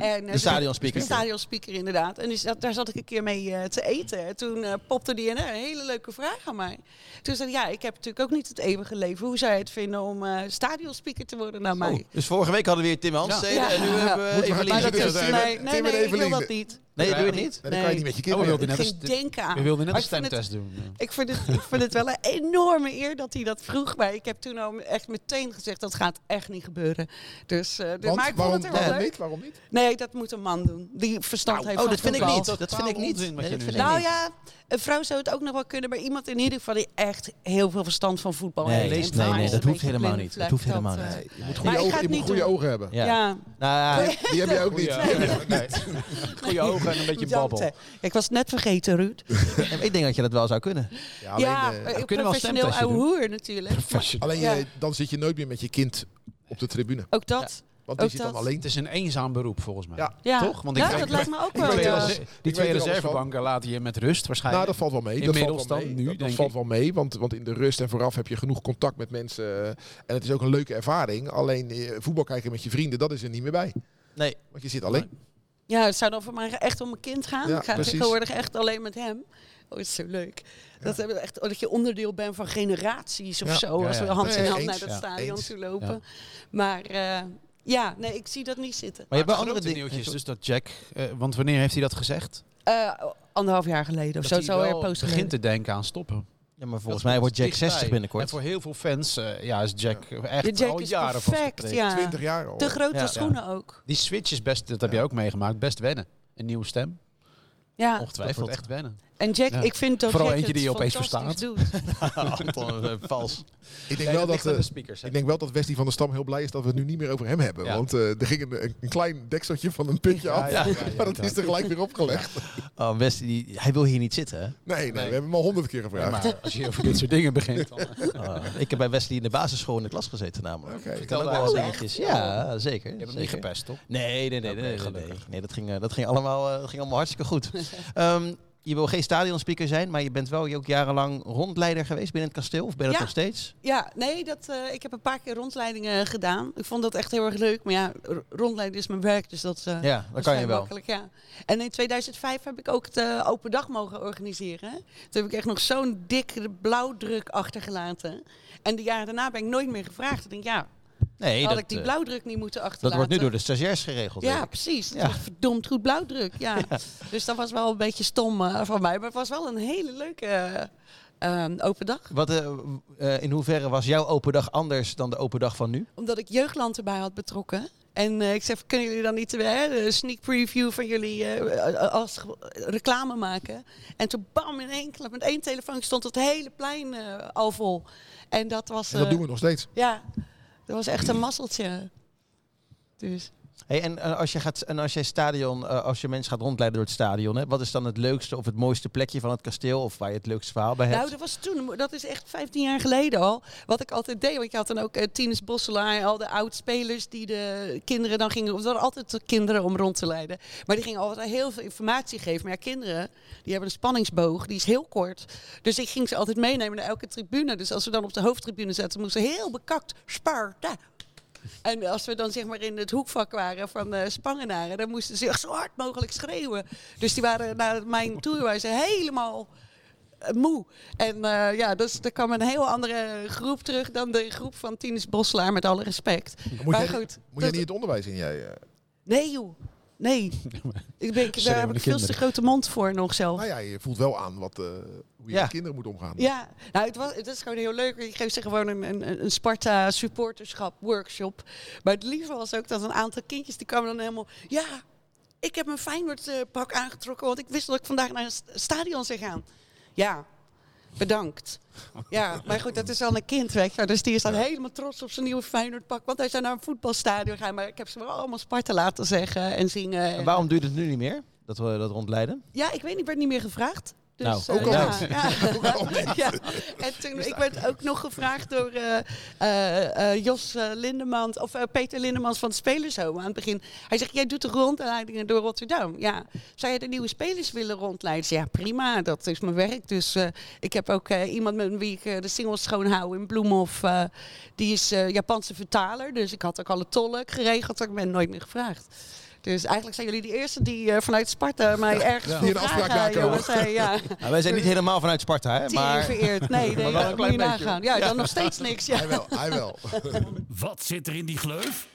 eh, Mhm. De stadionspeaker. De stadionspeaker, inderdaad. En die zat- daar zat ik een keer mee te eten. En toen eh, popte die een, hele leuke vraag aan mij. Toen zei hij, ja, ik heb natuurlijk ook niet het eeuwige leven. Hoe zou je het vinden om eh stadionspeaker te worden naar mij? Oh, dus vorige week hadden we hier Tim Hanstede Ja. en nu hebben we Evelien. dat nee, en nee, nee, ik wil dat niet. Nee, doe je het niet? Dan kan je niet met je Oh, we kinderen. wilden net Ik denken aan. we wilden net een stemtest doen. ja. Ik vind, het, ik vind het wel een enorme eer dat hij dat vroeg. Maar ik heb toen al echt meteen gezegd dat gaat echt niet gebeuren. Dus, eh, dus Want, maar ik waarom, vond het er wel niet? Waarom niet? Nee, dat moet een man doen. Die verstand heeft Oh, dat vind ik niet. Dat vind ik niet. dat. Nou ja, een vrouw zou het ook nog wel kunnen. Maar iemand in ieder geval die echt heel veel verstand van voetbal Nee, heeft. nee, En nee, nee, is dat hoeft helemaal niet. Dat vlek, hoeft helemaal eh, niet. Je moet Maar goede ogen, je moet goede ogen hebben. Ja. Ja, Nou ja, Die heb jij ook niet. Goeie, nee. Goeie ogen en een beetje babbel. Ik was net vergeten, Ruud. ik denk dat je dat wel zou kunnen. Ja, alleen, ja, eh, eh, professioneel ouwe hoer natuurlijk. alleen eh, dan zit je nooit meer met je kind op de tribune. Ook dat. Want die Ook zit dan dat. alleen. Het is een eenzaam beroep volgens mij. Ja. Ja, Toch? Want ik ja dat lijkt me ook wel. Die ja. twee, die er reservebanken laten je met rust waarschijnlijk. Nou, dat valt wel mee. dat Inmiddels valt wel dan, mee. nu, dat, dat valt ik. wel mee, want, want in de rust en vooraf heb je genoeg contact met mensen. eh, en het is ook een leuke ervaring. Alleen eh, voetbal kijken met je vrienden, dat is er niet meer bij. Nee. Want je zit alleen. Ja, het zou dan voor mij echt om mijn kind gaan. Ja, ik ga precies. tegenwoordig echt alleen met hem. Oh, het is zo leuk. Dat, echt, dat je onderdeel bent van generaties of Ja. zo. Als we hand in hand naar dat stadion toe lopen. Ja. Maar eh, ja, nee, ik zie dat niet zitten. Maar je hebt wel andere dingen. nieuwtjes. Dus dat Jack, eh, want wanneer heeft hij dat gezegd? Eh, anderhalf jaar geleden of dat zo. Zo hij post begint te denken aan stoppen. Ja, maar volgens Dat mij wordt Jack dichtbij. 60 En binnenkort. voor heel veel fans eh, ja, is Jack echt Jack al is jaren perfect, ja. 20 jaar al. De grote Ja. schoenen ook. Die switch is best, dat heb je ook meegemaakt, best wennen. Een nieuwe stem. Ja, Dat Ongetwijfeld. wordt echt wennen. En Jack, Ja. ik vind dat Vooral Jack eentje die het je opeens Anton, eh, vals. Ik denk, wel dat, de eh, speakers. ik denk wel dat Wesley van der Stam heel blij is dat we het nu niet meer over hem hebben. Ja. Want eh, er ging een, een klein dekseltje van een puntje af. ja, ja, maar dat ja. is er gelijk weer opgelegd. Oh, Wesley, die, hij wil hier niet zitten. Hè? Nee, nee, Nee. we hebben hem al honderd keer gevraagd. maar als je over dit soort dingen begint, dan... Oh, ik heb bij Wesley in de basisschool in de klas gezeten namelijk. Ik Vertel kan ook daar wel dingetjes. Ja, zeker. Je hebt hem niet gepest, toch? Nee, nee, nee, nee, dat, ging, dat ging, allemaal, eh, dat ging allemaal hartstikke goed. Je wil geen stadionspeaker zijn, maar je bent wel ook jarenlang rondleider geweest binnen het kasteel. Of ben je dat nog steeds? Ja, nee, dat, eh, ik heb een paar keer rondleidingen gedaan. Ik vond dat echt heel erg leuk. Maar ja, rondleiden is mijn werk, dus dat, eh, Ja, dat kan je wel. makkelijk. Ja. En in 2005 heb ik ook eh, open dag mogen organiseren. Toen heb ik echt nog zo'n dikke blauwdruk achtergelaten. En de jaren daarna ben ik nooit meer gevraagd. Ik denk, ja, Nee, had dat, ik die eh, blauwdruk niet moeten dat achterlaten. wordt nu door de stagiairs geregeld. Ja, precies. Was verdomd goed blauwdruk. Ja. Dus dat was wel een beetje stom eh, van mij. Maar het was wel een hele leuke eh, eh, open dag. Wat, in hoeverre was jouw open dag anders dan de open dag van nu? Omdat ik jeugdland erbij had betrokken. En eh, ik zeg, kunnen jullie dan niet uh, een sneak preview van jullie eh, als reclame maken? En toen bam, in één klap, met één telefoon stond het hele plein eh, al vol. En dat was... En dat doen we nog steeds. Ja, dat was echt een mazzeltje. Dus... Hey, en, eh, als je gaat, en als stadion, eh, als je mensen gaat rondleiden door het stadion, hè, wat is dan het leukste of het mooiste plekje van het kasteel of waar je het leukste verhaal bij hebt? Nou, dat was toen, dat is echt 15 jaar geleden al. Wat ik altijd deed, want je had dan ook uh, Tines Bosselaar, al de oud-spelers die de kinderen dan gingen. Er waren altijd de kinderen om rond te leiden. Maar die gingen altijd heel veel informatie geven. Maar ja, kinderen, die hebben een spanningsboog, die is heel kort. Dus ik ging ze altijd meenemen naar elke tribune. Dus als we dan op de hoofdtribune zaten, moesten ze heel bekakt Sparta. En als we dan zeg maar in het hoekvak waren van de Spangenaren, dan moesten ze echt zo hard mogelijk schreeuwen. Dus die waren na mijn tour waren ze helemaal eh, moe. En eh, ja, dus er kwam een heel andere groep terug dan de groep van Tinus Bosselaar, met alle respect. Moet, maar jij, goed, moet jij dat- niet het onderwijs in? Jij, eh? Nee joh, nee. Ik ben, Schreeuwende daar heb ik veel te grote mond voor nog zelf. nou ja, je voelt wel aan wat, eh, hoe je Ja. met kinderen moet omgaan. Ja, nou, het, was, het is gewoon heel leuk. Je geeft ze gewoon een, een, een Sparta supporterschap workshop. Maar het liefste was ook dat een aantal kindjes die kwamen dan helemaal... Ja, ik heb mijn Feyenoord eh, pak aangetrokken, want ik wist dat ik vandaag naar een st- stadion zou gaan. Ja, bedankt. Ja, maar goed, dat is al een kind, weet je. wel. Dus die is dan helemaal trots op zijn nieuwe Feyenoord pak. Want hij zou naar een voetbalstadion gaan. Maar ik heb ze wel allemaal Sparta laten zeggen en zingen. En waarom duurt het nu niet meer, dat we dat rondleiden? Ja, ik weet niet, ik werd niet meer gevraagd. Dus, Nou, eh, ook al ja. En toen, ik werd ook nog gevraagd door eh, eh, Jos Lindemans, of eh, Peter Lindemans van de Spelershome aan het begin. Hij zegt, jij doet de rondleidingen door Rotterdam. Ja, zou jij de nieuwe spelers willen rondleiden? Ja, prima, dat is mijn werk. Dus eh, ik heb ook eh, iemand met wie ik de singles schoonhoud in Bloemhof. eh, die is eh, Japanse vertaler, dus ik had ook alle tolk geregeld. Ik ben nooit meer gevraagd. Dus eigenlijk zijn jullie de eerste die eh, vanuit Sparta mij ergens voor een afspraak jongens. Hey, ja. Nou, wij zijn niet helemaal vanuit Sparta, hè? Maar... Vereerd. Nee, nee Maar wel een dat moet klein je beetje. nagaan. Ja, dan nog steeds niks. Ja. Hij wel, hij wel. Wat zit er in die gleuf?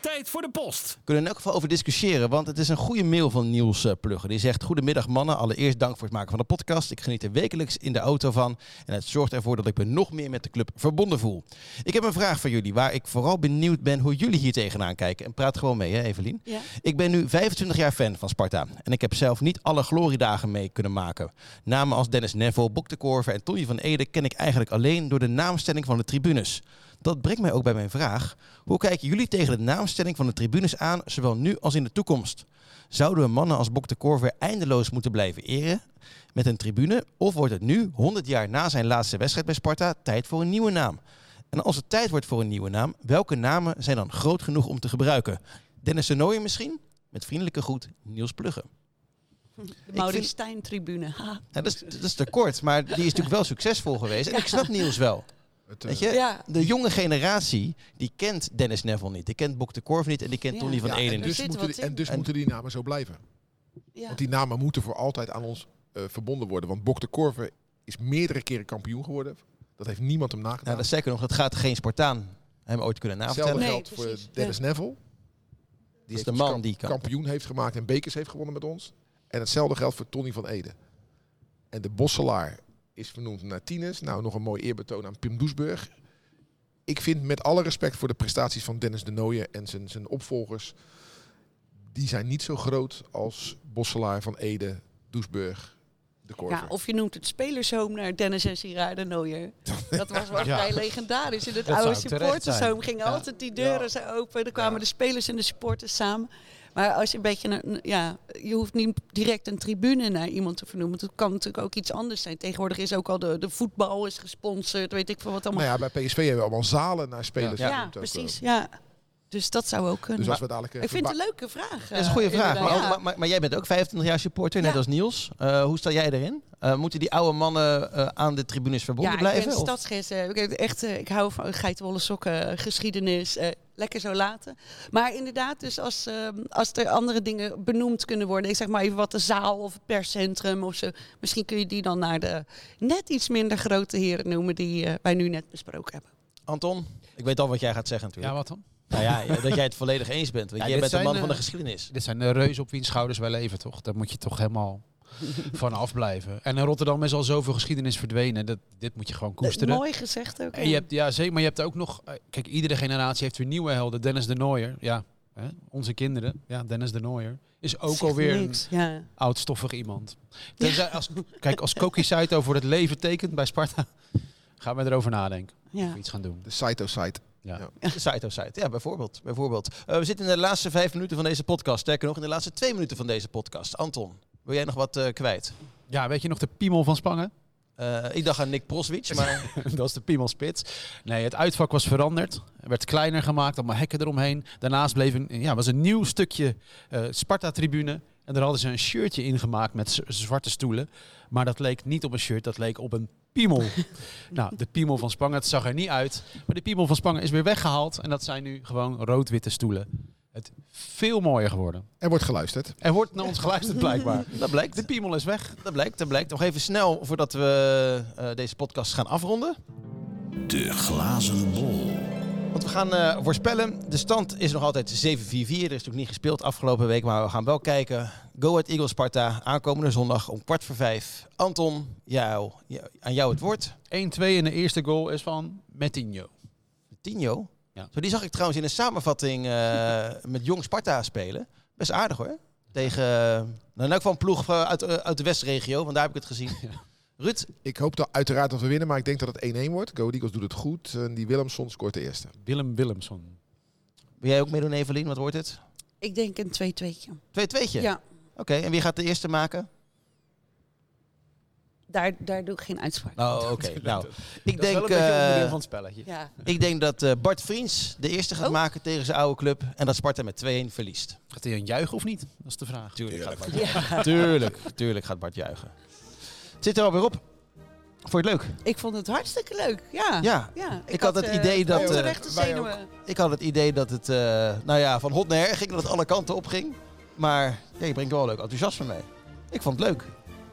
Tijd voor de post. we kunnen er in elk geval over discussiëren, want het is een goede mail van Niels eh, Plugger. Die zegt, goedemiddag mannen, allereerst dank voor het maken van de podcast. Ik geniet er wekelijks in de auto van en het zorgt ervoor dat ik me nog meer met de club verbonden voel. Ik heb een vraag voor jullie, waar ik vooral benieuwd ben hoe jullie hier tegenaan kijken. En praat gewoon mee, hè Evelien? Ja. Ik ben nu 25 jaar fan van Sparta en ik heb zelf niet alle gloriedagen mee kunnen maken. Namen als Dennis Neville, Bok de Korver en Tony van Ede ken ik eigenlijk alleen door de naamstelling van de tribunes. Dat brengt mij ook bij mijn vraag. Hoe kijken jullie tegen de naamstelling van de tribunes aan, zowel nu als in de toekomst? Zouden we mannen als Bok de Korver eindeloos moeten blijven eren met een tribune? Of wordt het nu, 100 jaar na zijn laatste wedstrijd bij Sparta, tijd voor een nieuwe naam? En als het tijd wordt voor een nieuwe naam, welke namen zijn dan groot genoeg om te gebruiken? Dennis de Nooijen misschien? Met vriendelijke groet, Niels Pluggen. De Maurice Stijn tribune. Ha. Ja, dat, is, dat is te kort, maar die is natuurlijk wel succesvol geweest. En ik snap Niels wel. Het, eh, Weet je, Ja. de jonge generatie, die kent Dennis Neville niet. Die kent Bok de Korf niet en die kent Ja. Tony van ja, Eden en niet. dus, moeten die, en dus En- moeten die namen zo blijven. Ja. Want die namen moeten voor altijd aan ons eh, verbonden worden. Want Bok de Korver is meerdere keren kampioen geworden. Dat heeft niemand hem nagedaan. Nou, dat is zeker nog, dat gaat geen Spartaan hem ooit kunnen Hetzelfde navertellen. Nee, geldt voor. Dennis Neville. Die is de ons man kamp- die kan. kampioen heeft gemaakt en bekers heeft gewonnen met ons. En hetzelfde geldt voor Tony van Ede. En de Bosselaar is vernoemd naar Tines. Nou, nog een mooi eerbetoon aan Pim Doesburg. Ik vind met alle respect voor de prestaties van Dennis de Nooijen en zijn, zijn opvolgers... die zijn niet zo groot als Bosselaar van Ede, Doesburg, de Korver. Ja, of je noemt het spelershome naar Dennis en Sierra de Nooier. Dat was wel Ja. vrij legendarisch. In het Dat oude supportershome gingen Ja. altijd die deuren zo open. Dan kwamen Ja. de spelers en de supporters samen. Maar als je een beetje, een, ja, je hoeft niet direct een tribune naar iemand te vernoemen. Het kan natuurlijk ook iets anders zijn. Tegenwoordig is ook al de, de voetbal is gesponsord, weet ik veel wat allemaal. Nou ja, bij PSV hebben we allemaal zalen naar spelers. Ja. ja, genoemd ook, precies. eh. Ja. Dus dat zou ook kunnen. Dus als we dadelijk... eh, ik vind het een leuke vraag. Dat is een goede eh, vraag. Maar, Ja. maar, maar jij bent ook 25 jaar supporter, net Ja. als Niels. Eh, hoe sta jij erin? Eh, moeten die oude mannen eh, aan de tribunes verbonden ja, blijven? ik ben stadsgids. Ik, heb echt, ik hou van geitenwolle sokken, geschiedenis. eh, lekker zo laten. Maar inderdaad, dus als, eh, als er andere dingen benoemd kunnen worden. Ik zeg maar even wat de zaal of het perscentrum of zo. Misschien kun je die dan naar de net iets minder grote heren noemen die eh, wij nu net besproken hebben. Anton, ik weet al wat jij gaat zeggen Ja, natuurlijk. wat dan? Nou ja, ja, dat jij het volledig eens bent. Want Ja, jij bent een man van de eh, geschiedenis. Dit zijn de reuzen op wiens schouders wij leven, toch? Daar moet je toch helemaal van afblijven. En in Rotterdam is al zoveel geschiedenis verdwenen. Dat, dit moet je gewoon koesteren. Mooi gezegd ook. En je hebt, ja, zeker, maar je hebt ook nog... eh, Kijk, iedere generatie heeft weer nieuwe helden. Dennis de Nooier, ja. hè, onze kinderen, ja, Dennis de Nooier, is ook alweer een. Ja. oudstoffig iemand. Tenzij als, kijk, als Koki Saito voor het leven tekent bij Sparta, gaan we erover nadenken. Ja. Of we iets gaan doen. De Saito-site. Ja. Ja. De site of site, ja, bijvoorbeeld. bijvoorbeeld. Eh, we zitten in de laatste vijf minuten van deze podcast. Sterker nog, in de laatste twee minuten van deze podcast. Anton, wil jij nog wat eh, kwijt? ja, weet je nog de piemel van Spangen? Eh, ik dacht aan Nick Proswitz, maar dat is de piemelspits. Nee, het uitvak was veranderd. Er werd kleiner gemaakt, allemaal hekken eromheen. Daarnaast bleef een, ja, was een nieuw stukje eh, Sparta-tribune. En daar hadden ze een shirtje ingemaakt met zwarte stoelen. Maar dat leek niet op een shirt, dat leek op een piemel. nou, de piemel van Spangen, het zag er niet uit. Maar de piemel van Spangen is weer weggehaald. En dat zijn nu gewoon rood-witte stoelen. Het veel mooier geworden. Er wordt geluisterd. Er wordt naar ons geluisterd blijkbaar. dat blijkt. De piemel is weg. Dat blijkt, dat blijkt. Nog even snel voordat we eh, deze podcast gaan afronden. De glazen bol. Want we gaan eh, voorspellen. De stand is nog altijd 7-4-4. Er is natuurlijk niet gespeeld afgelopen week, maar we gaan wel kijken. Go Ahead Eagles Sparta, aankomende zondag om kwart voor vijf. Anton, jou, jou- aan jou het woord. 1-2 en de eerste goal is van Metinho. Tino. Ja. Zo, die zag ik trouwens in een samenvatting eh, met Jong Sparta spelen. Best aardig hoor. Tegen, uh, nou in geval een ploeg eh, uit, eh, uit de Westregio, want daar heb ik het gezien. Ruud, Ik hoop dat uiteraard dat we winnen, maar ik denk dat het 1-1 wordt. Go Eagles doet het goed. En die Willemson scoort de eerste. Willem Willemson. wil jij ook meedoen Evelien? Wat wordt het? Ik denk een 2-2'tje. 2-2'tje? Ja, Oké, en wie gaat de eerste maken? daar, daar doe ik geen uitspraak. Nou, oké. nou, ik Dat is wel denk, een beetje onderdeel van het spelletje. Ja. ik denk dat eh, Bart Vriends de eerste gaat Oh. maken tegen zijn oude club. En dat Sparta met 2-1 verliest. Gaat hij een juichen of niet? Dat is de vraag. Tuurlijk gaat Bart Ja. Tuurlijk, tuurlijk gaat Bart juichen. Zit er alweer op. Vond je het leuk? Ik vond het hartstikke leuk. Ja. Ja. ja. Ik had het eh, idee dat, eh, zenuwen. Ik had het idee dat het, eh, nou ja, van hot naar her ging. Dat het alle kanten op ging. Maar ja, je brengt wel leuk enthousiasme mee. Ik vond het leuk.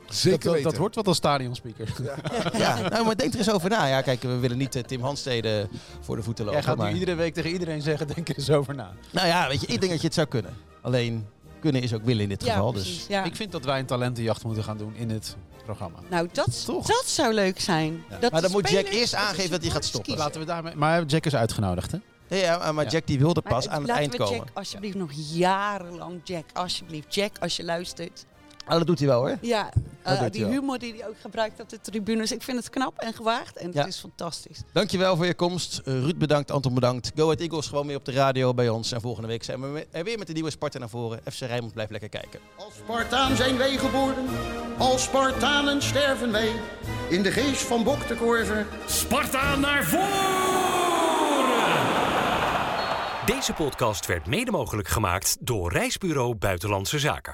Zeker dat, dat, weten. dat wordt wat als stadionspeaker. Ja, nou, maar denk er eens over na. Ja, kijk, we willen niet Tim Hanstede voor de voeten lopen. Jij gaat maar... nu iedere week tegen iedereen zeggen, denk er eens over na. Nou ja, weet je, ik denk dat je het zou kunnen. Alleen, kunnen is ook willen in dit Ja, geval. precies. Dus Ja. Ik vind dat wij een talentenjacht moeten gaan doen in het programma. Nou, dat, Toch? dat zou leuk zijn. Ja. Dat Maar dan moet Jack eerst aangeven dat hij gaat stoppen. kiezen. Laten we daarmee... Maar Jack is uitgenodigd, hè? Ja, maar Ja. Jack die wilde Maar pas aan het laten eind we komen. Jack alsjeblieft nog jarenlang, Jack, alsjeblieft. Jack, als je luistert. Oh, dat doet hij wel hoor. Ja, eh, die humor die hij ook gebruikt op de tribunes. Ik vind het knap en gewaagd en Ja. het is fantastisch. Dankjewel voor je komst. Eh, Ruud bedankt, Anton bedankt. Go Ahead Eagles gewoon weer op de radio bij ons. En volgende week zijn we er weer met de nieuwe Sparta naar voren. FC Rijnmond blijft lekker kijken. Als Spartaan zijn wij geboren, als Spartanen sterven wij. In de geest van Bok de Korver. Sparta naar voren! Deze podcast werd mede mogelijk gemaakt door Reisbureau Buitenlandse Zaken.